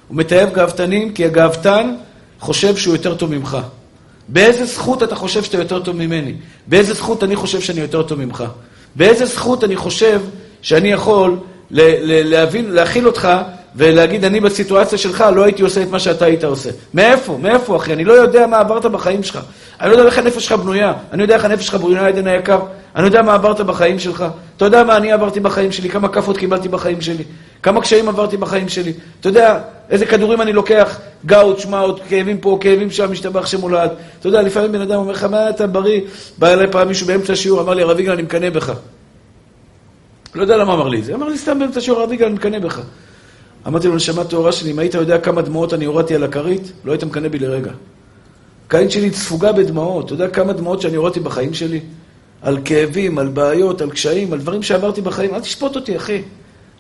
הוא מתעב גאוותנים כי הגאוותן חושב שהוא יותר טוב ממך. באיזה זכות אתה חושב שאתה יותר טוב ממני? באיזה זכות אני חושב שאני יותר טוב ממך? באיזה זכות אני חושב שאני יכול להבין, להכיל אותך ולהגיד, אני בסיטואציה שלך לא הייתי עושה את מה שאתה היית עושה. מאיפה? מאיפה, אחי? אני לא יודע מה עברת בחיים שלך. אני לא יודע איך הנפש שלך בנויה. אני יודע איך הנפש שלך בנויה, עדן היקר. אני יודע מה עברת בחיים שלך. אתה יודע מה אני עברתי בחיים שלי, כמה כאפות קיבלתי בחיים שלי, כמה קשיים עברתי בחיים שלי. אתה יודע איזה כדורים אני לוקח, גאוט, שמאוט, כאבים פה, כאבים שם, משתבח שמולד. אתה יודע, לפעמים בן אדם אומר לך, מה אתה בריא? בא אליי פעם מישהו באמצע השיעור, אמר לי, הרב יגאל, אני מקנא בך. לא יודע למה אמר לי את זה. אמר לי, סתם באמצע השיעור, הרב יגאל, אני מקנא בך. אמרתי לו, נשמה טהורה שלי, אם היית יודע כמה דמעות אני הורדתי על הכרית, לא היית מקנא בי לרגע. הכרית שלי ספוגה בדמעות. אתה יודע כמה דמעות שאני הורדתי בחיים שלי? על כאבים, על בעיות, על קשיים, על דברים שעברתי בחיים. אל תשפוט אותי, אחי.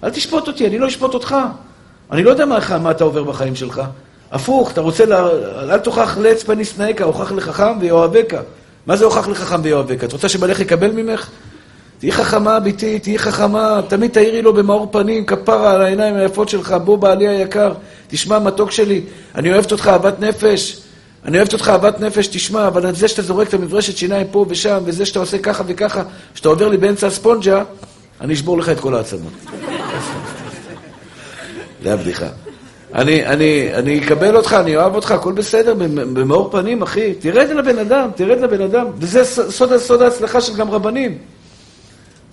אל תשפוט אותי, אני לא אשפוט אותך. אני לא יודע מה, מה אתה עובר בחיים שלך. הפוך, אתה רוצה, לה, אל תוכח לעץ פניס נאיקה, הוכח לחכם ויאהבך. מה זה הוכח לחכם ויאהבך? את רוצה שבעלך יקבל ממך? תהיי חכמה ביתי, תהיי חכמה, תמיד תאירי לו במאור פנים, כפרה על העיניים היפות שלך, בוא בעלי היקר, תשמע מתוק שלי, אני אוהבת אותך אהבת נפש, אני אוהבת אותך אהבת נפש, תשמע, אבל זה שאתה זורק את המברשת שיניים פה ושם, וזה שאתה עושה ככה וככה, שאתה עובר לי באמצע הספונג'ה, אני אשבור לך את כל העצמות. זה הבדיחה. אני, אני, אני אקבל אותך, אני אוהב אותך, הכל בסדר, במאור פנים, אחי. תרד לבן אדם, תרד לבן אדם. וזה סוד, סוד ההצלחה של גם רבנים.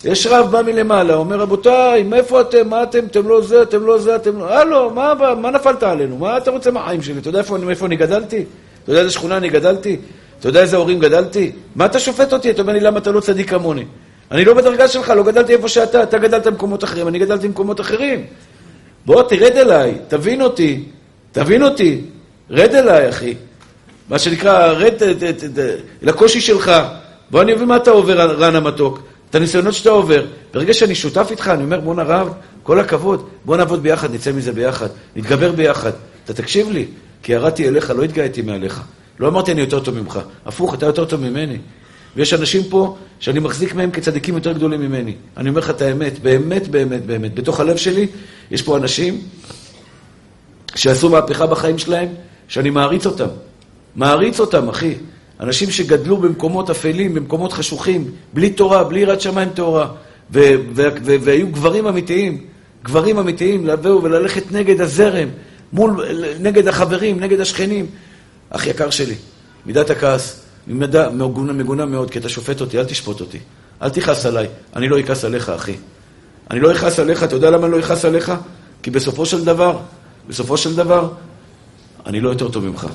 יש רב בא מלמעלה, אומר, רבותיי, מאיפה אתם? מה אתם? אתם לא זה, אתם לא זה, אתם לא... הלו, מה, מה נפלת עלינו? מה אתה רוצה מהחיים שלי? אתה יודע איפה, מאיפה אני גדלתי? אתה יודע איזה שכונה אני גדלתי? אתה יודע איזה הורים גדלתי? מה אתה שופט אותי? אתה אומר לי, למה אתה לא צדיק כמוני? אני לא בדרגה שלך, לא גדלתי איפה שאתה, אתה גדלת במקומות אחרים, אני גדלתי במקומות אחרים. בוא, תרד אליי, תבין אותי, תבין אותי, רד אליי, אחי. מה שנקרא, רד לקושי שלך. בוא, אני מבין מה אתה עובר, רן המתוק. את הניסיונות שאתה עובר. ברגע שאני שותף איתך, אני אומר, בוא נרב, כל הכבוד, בוא נעבוד ביחד, נצא מזה ביחד, נתגבר ביחד. אתה תקשיב לי, כי ירדתי אליך, לא התגאיתי מעליך. לא אמרתי אני יותר טוב ממך, הפוך, אתה יותר טוב ממני. ויש אנשים פה שאני מחזיק מהם כצדיקים יותר גדולים ממני. אני אומר לך את האמת, באמת, באמת, באמת. בתוך הלב שלי יש פה אנשים שעשו מהפכה בחיים שלהם, שאני מעריץ אותם. מעריץ אותם, אחי. אנשים שגדלו במקומות אפלים, במקומות חשוכים, בלי תורה, בלי יראת שמיים טהורה, והיו גברים אמיתיים, גברים אמיתיים, לבוא וללכת נגד הזרם, מול, נגד החברים, נגד השכנים. אח יקר שלי, מידת הכעס, מידה מגונה, מגונה מאוד, כי אתה שופט אותי, אל תשפוט אותי. אל תכעס עליי, אני לא אכעס עליך, אחי. אני לא אכעס עליך, אתה יודע למה אני לא אכעס עליך? כי בסופו של דבר, בסופו של דבר, אני לא יותר טוב ממך.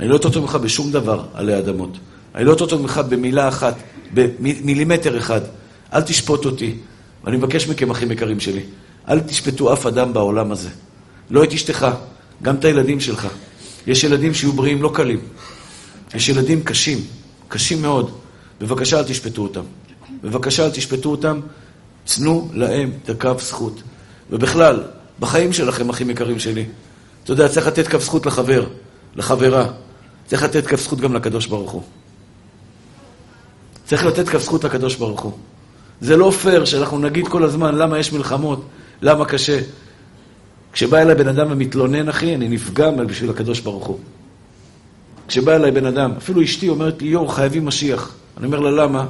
אני לא יותר טוב ממך בשום דבר עלי אדמות. אני לא יותר טוב ממך במילה אחת, במילימטר אחד. אל תשפוט אותי. ואני מבקש מכם, אחים יקרים שלי, אל תשפטו אף אדם בעולם הזה. לא את אשתך, גם את הילדים שלך. יש ילדים שיהיו בריאים לא קלים. יש ילדים קשים, קשים מאוד. בבקשה אל תשפטו אותם. בבקשה אל תשפטו אותם, תנו להם את הקו זכות. ובכלל, בחיים שלכם, אחים יקרים שלי, אתה יודע, צריך לתת כף זכות לחבר, לחברה. צריך לתת כף זכות גם לקדוש ברוך הוא. צריך לתת כף זכות לקדוש ברוך הוא. זה לא פייר שאנחנו נגיד כל הזמן למה יש מלחמות, למה קשה. כשבא אליי בן אדם ומתלונן, אחי, אני נפגע בשביל הקדוש ברוך הוא. כשבא אליי בן אדם, אפילו אשתי אומרת לי, יואו, חייבים משיח. אני אומר לה, למה?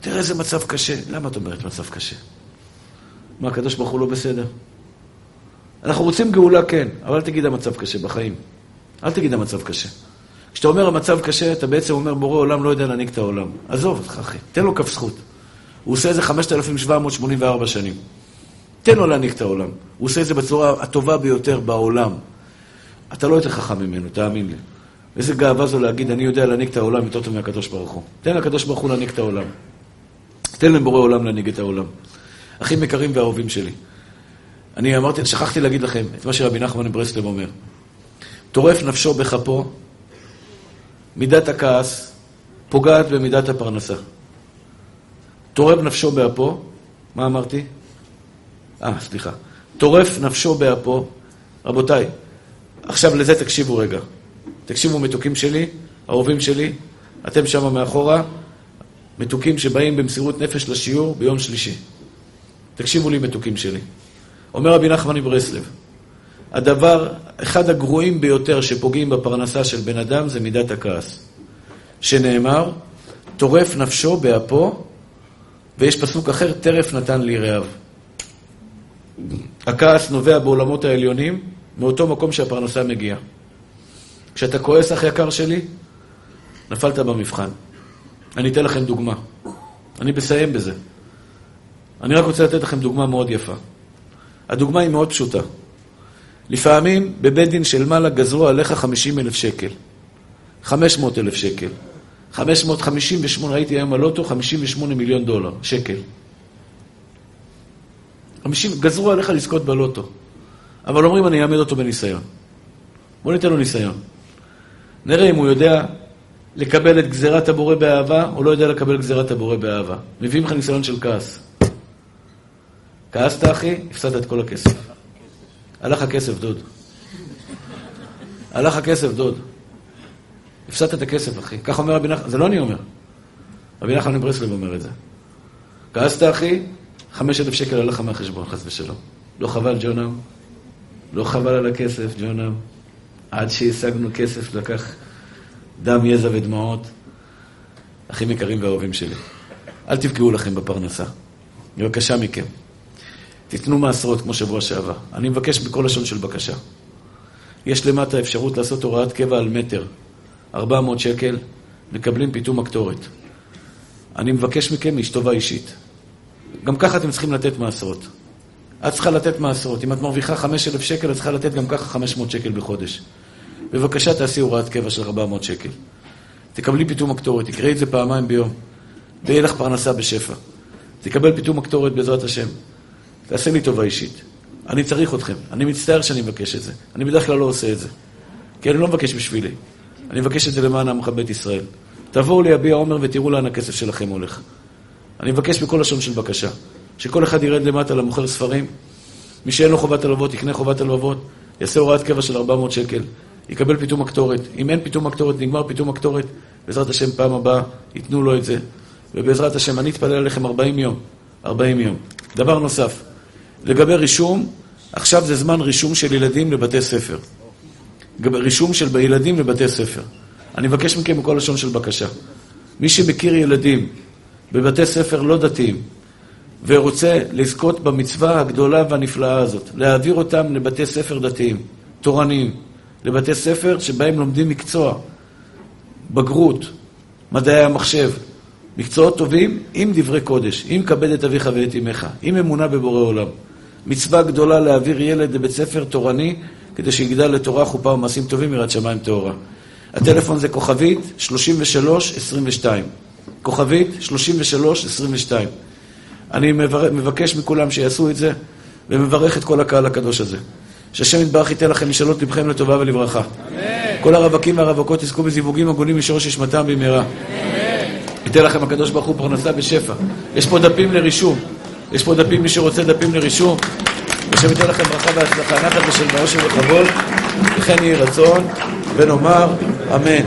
תראה איזה מצב קשה. למה את אומרת מצב קשה? מה, הקדוש ברוך הוא לא בסדר? אנחנו רוצים גאולה, כן, אבל אל תגיד המצב קשה בחיים. אל תגיד המצב קשה. כשאתה אומר המצב קשה, אתה בעצם אומר, בורא עולם לא יודע להנהיג את העולם. עזוב אותך, אחי, תן לו כף זכות. הוא עושה את זה 5,784 שנים. תן לו להנהיג את העולם. הוא עושה את זה בצורה הטובה ביותר בעולם. אתה לא יותר חכם ממנו, תאמין לי. איזה גאווה זו להגיד, אני יודע להנהיג את העולם יותר טוב מהקדוש ברוך הוא. תן לקדוש ברוך הוא להנהיג את העולם. תן לבורא עולם להנהיג את העולם. אחים יקרים ואהובים שלי. אני אמרתי, שכחתי להגיד לכם את מה שרבי נחמן ברסלב אומר. טורף נפשו בכפו, מידת הכעס פוגעת במידת הפרנסה. טורף נפשו באפו, מה אמרתי? אה, סליחה. טורף נפשו באפו. רבותיי, עכשיו לזה תקשיבו רגע. תקשיבו, מתוקים שלי, אהובים שלי, אתם שם מאחורה, מתוקים שבאים במסירות נפש לשיעור ביום שלישי. תקשיבו לי, מתוקים שלי. אומר רבי נחמן מברסלב, הדבר, אחד הגרועים ביותר שפוגעים בפרנסה של בן אדם זה מידת הכעס. שנאמר, טורף נפשו באפו, ויש פסוק אחר, טרף נתן ליראיו. הכעס נובע בעולמות העליונים, מאותו מקום שהפרנסה מגיעה. כשאתה כועס, אח יקר שלי, נפלת במבחן. אני אתן לכם דוגמה. אני מסיים בזה. אני רק רוצה לתת לכם דוגמה מאוד יפה. הדוגמה היא מאוד פשוטה. לפעמים בבית דין של מעלה גזרו עליך 50 אלף שקל. 500 אלף שקל. 558, הייתי היום בלוטו, 58 מיליון דולר, שקל. 50, גזרו עליך לזכות בלוטו. אבל אומרים, אני אעמד אותו בניסיון. בוא ניתן לו ניסיון. נראה אם הוא יודע לקבל את גזירת הבורא באהבה, או לא יודע לקבל גזירת הבורא באהבה. מביאים לך ניסיון של כעס. כעסת, אחי, הפסדת את כל הכסף. הלך הכסף, דוד. הלך הכסף, דוד. הפסדת את הכסף, אחי. כך אומר רבי נחמן, זה לא אני אומר. רבי נחמן מברסלב אומר את זה. כעסת, אחי, חמש אלף שקל הלך מהחשבון, חס ושלום. לא חבל, ג'ונם? לא חבל על הכסף, ג'ונם? עד שהשגנו כסף לקח דם, יזע ודמעות. אחים יקרים ואהובים שלי, אל תפגעו לכם בפרנסה. בבקשה מכם. תיתנו מעשרות כמו שבוע שעבר. אני מבקש בכל לשון של בקשה. יש למטה אפשרות לעשות הוראת קבע על מטר. 400 שקל, מקבלים פיתום הקטורת. אני מבקש מכם איש טובה אישית. גם ככה אתם צריכים לתת מעשרות. את צריכה לתת מעשרות. אם את מרוויחה 5,000 שקל, את צריכה לתת גם ככה 500 שקל בחודש. בבקשה תעשי הוראת קבע של 400 שקל. תקבלי פיתום הקטורת, תקראי את זה פעמיים ביום. ויהיה לך פרנסה בשפע. תקבל פיתום הקטורת בעזרת השם. תעשה לי טובה אישית. אני צריך אתכם. אני מצטער שאני מבקש את זה. אני בדרך כלל לא עושה את זה. כי אני לא מבקש בשבילי. אני מבקש את זה למען עמך בית ישראל. תבואו ליביע עומר ותראו לאן הכסף שלכם הולך. אני מבקש בכל לשון של בקשה, שכל אחד ירד למטה למוכר ספרים, מי שאין לו חובת הלוואות יקנה חובת הלוואות, יעשה הוראת קבע של 400 שקל, יקבל פיתום הקטורת. אם אין פיתום הקטורת, נגמר פיתום הקטורת, בעזרת השם פעם הבאה ייתנו לו את זה. ובעזרת השם, אני אתפלל עליכם 40 יום. 40 יום. דבר נוסף, לגבי רישום, עכשיו זה זמן רישום של ילדים לבתי ספר. רישום של ילדים לבתי ספר. אני מבקש מכם בכל לשון של בקשה. מי שמכיר ילדים בבתי ספר לא דתיים ורוצה לזכות במצווה הגדולה והנפלאה הזאת, להעביר אותם לבתי ספר דתיים, תורניים, לבתי ספר שבהם לומדים מקצוע, בגרות, מדעי המחשב, מקצועות טובים עם דברי קודש, עם כבד את אביך ואת אמך, עם אמונה בבורא עולם. מצווה גדולה להעביר ילד לבית ספר תורני כדי שיגדל לתורה, חופה ומעשים טובים יראת שמיים טהורה. הטלפון זה כוכבית 3322. כוכבית 3322. אני מבקש מכולם שיעשו את זה, ומברך את כל הקהל הקדוש הזה. שהשם יתברך ייתן לכם משאלות לבכם לטובה ולברכה. אמן. כל הרווקים והרווקות יזכו בזיווגים הגונים משורש נשמתם במהרה. ייתן לכם הקדוש ברוך הוא פרנסה בשפע. יש פה דפים לרישום. יש פה דפים, מי שרוצה דפים לרישום. השם ייתן לכם ברכה והצלחה, נחת ושלווה, עושר וכבוד, וכן יהי רצון, ונאמר אמן.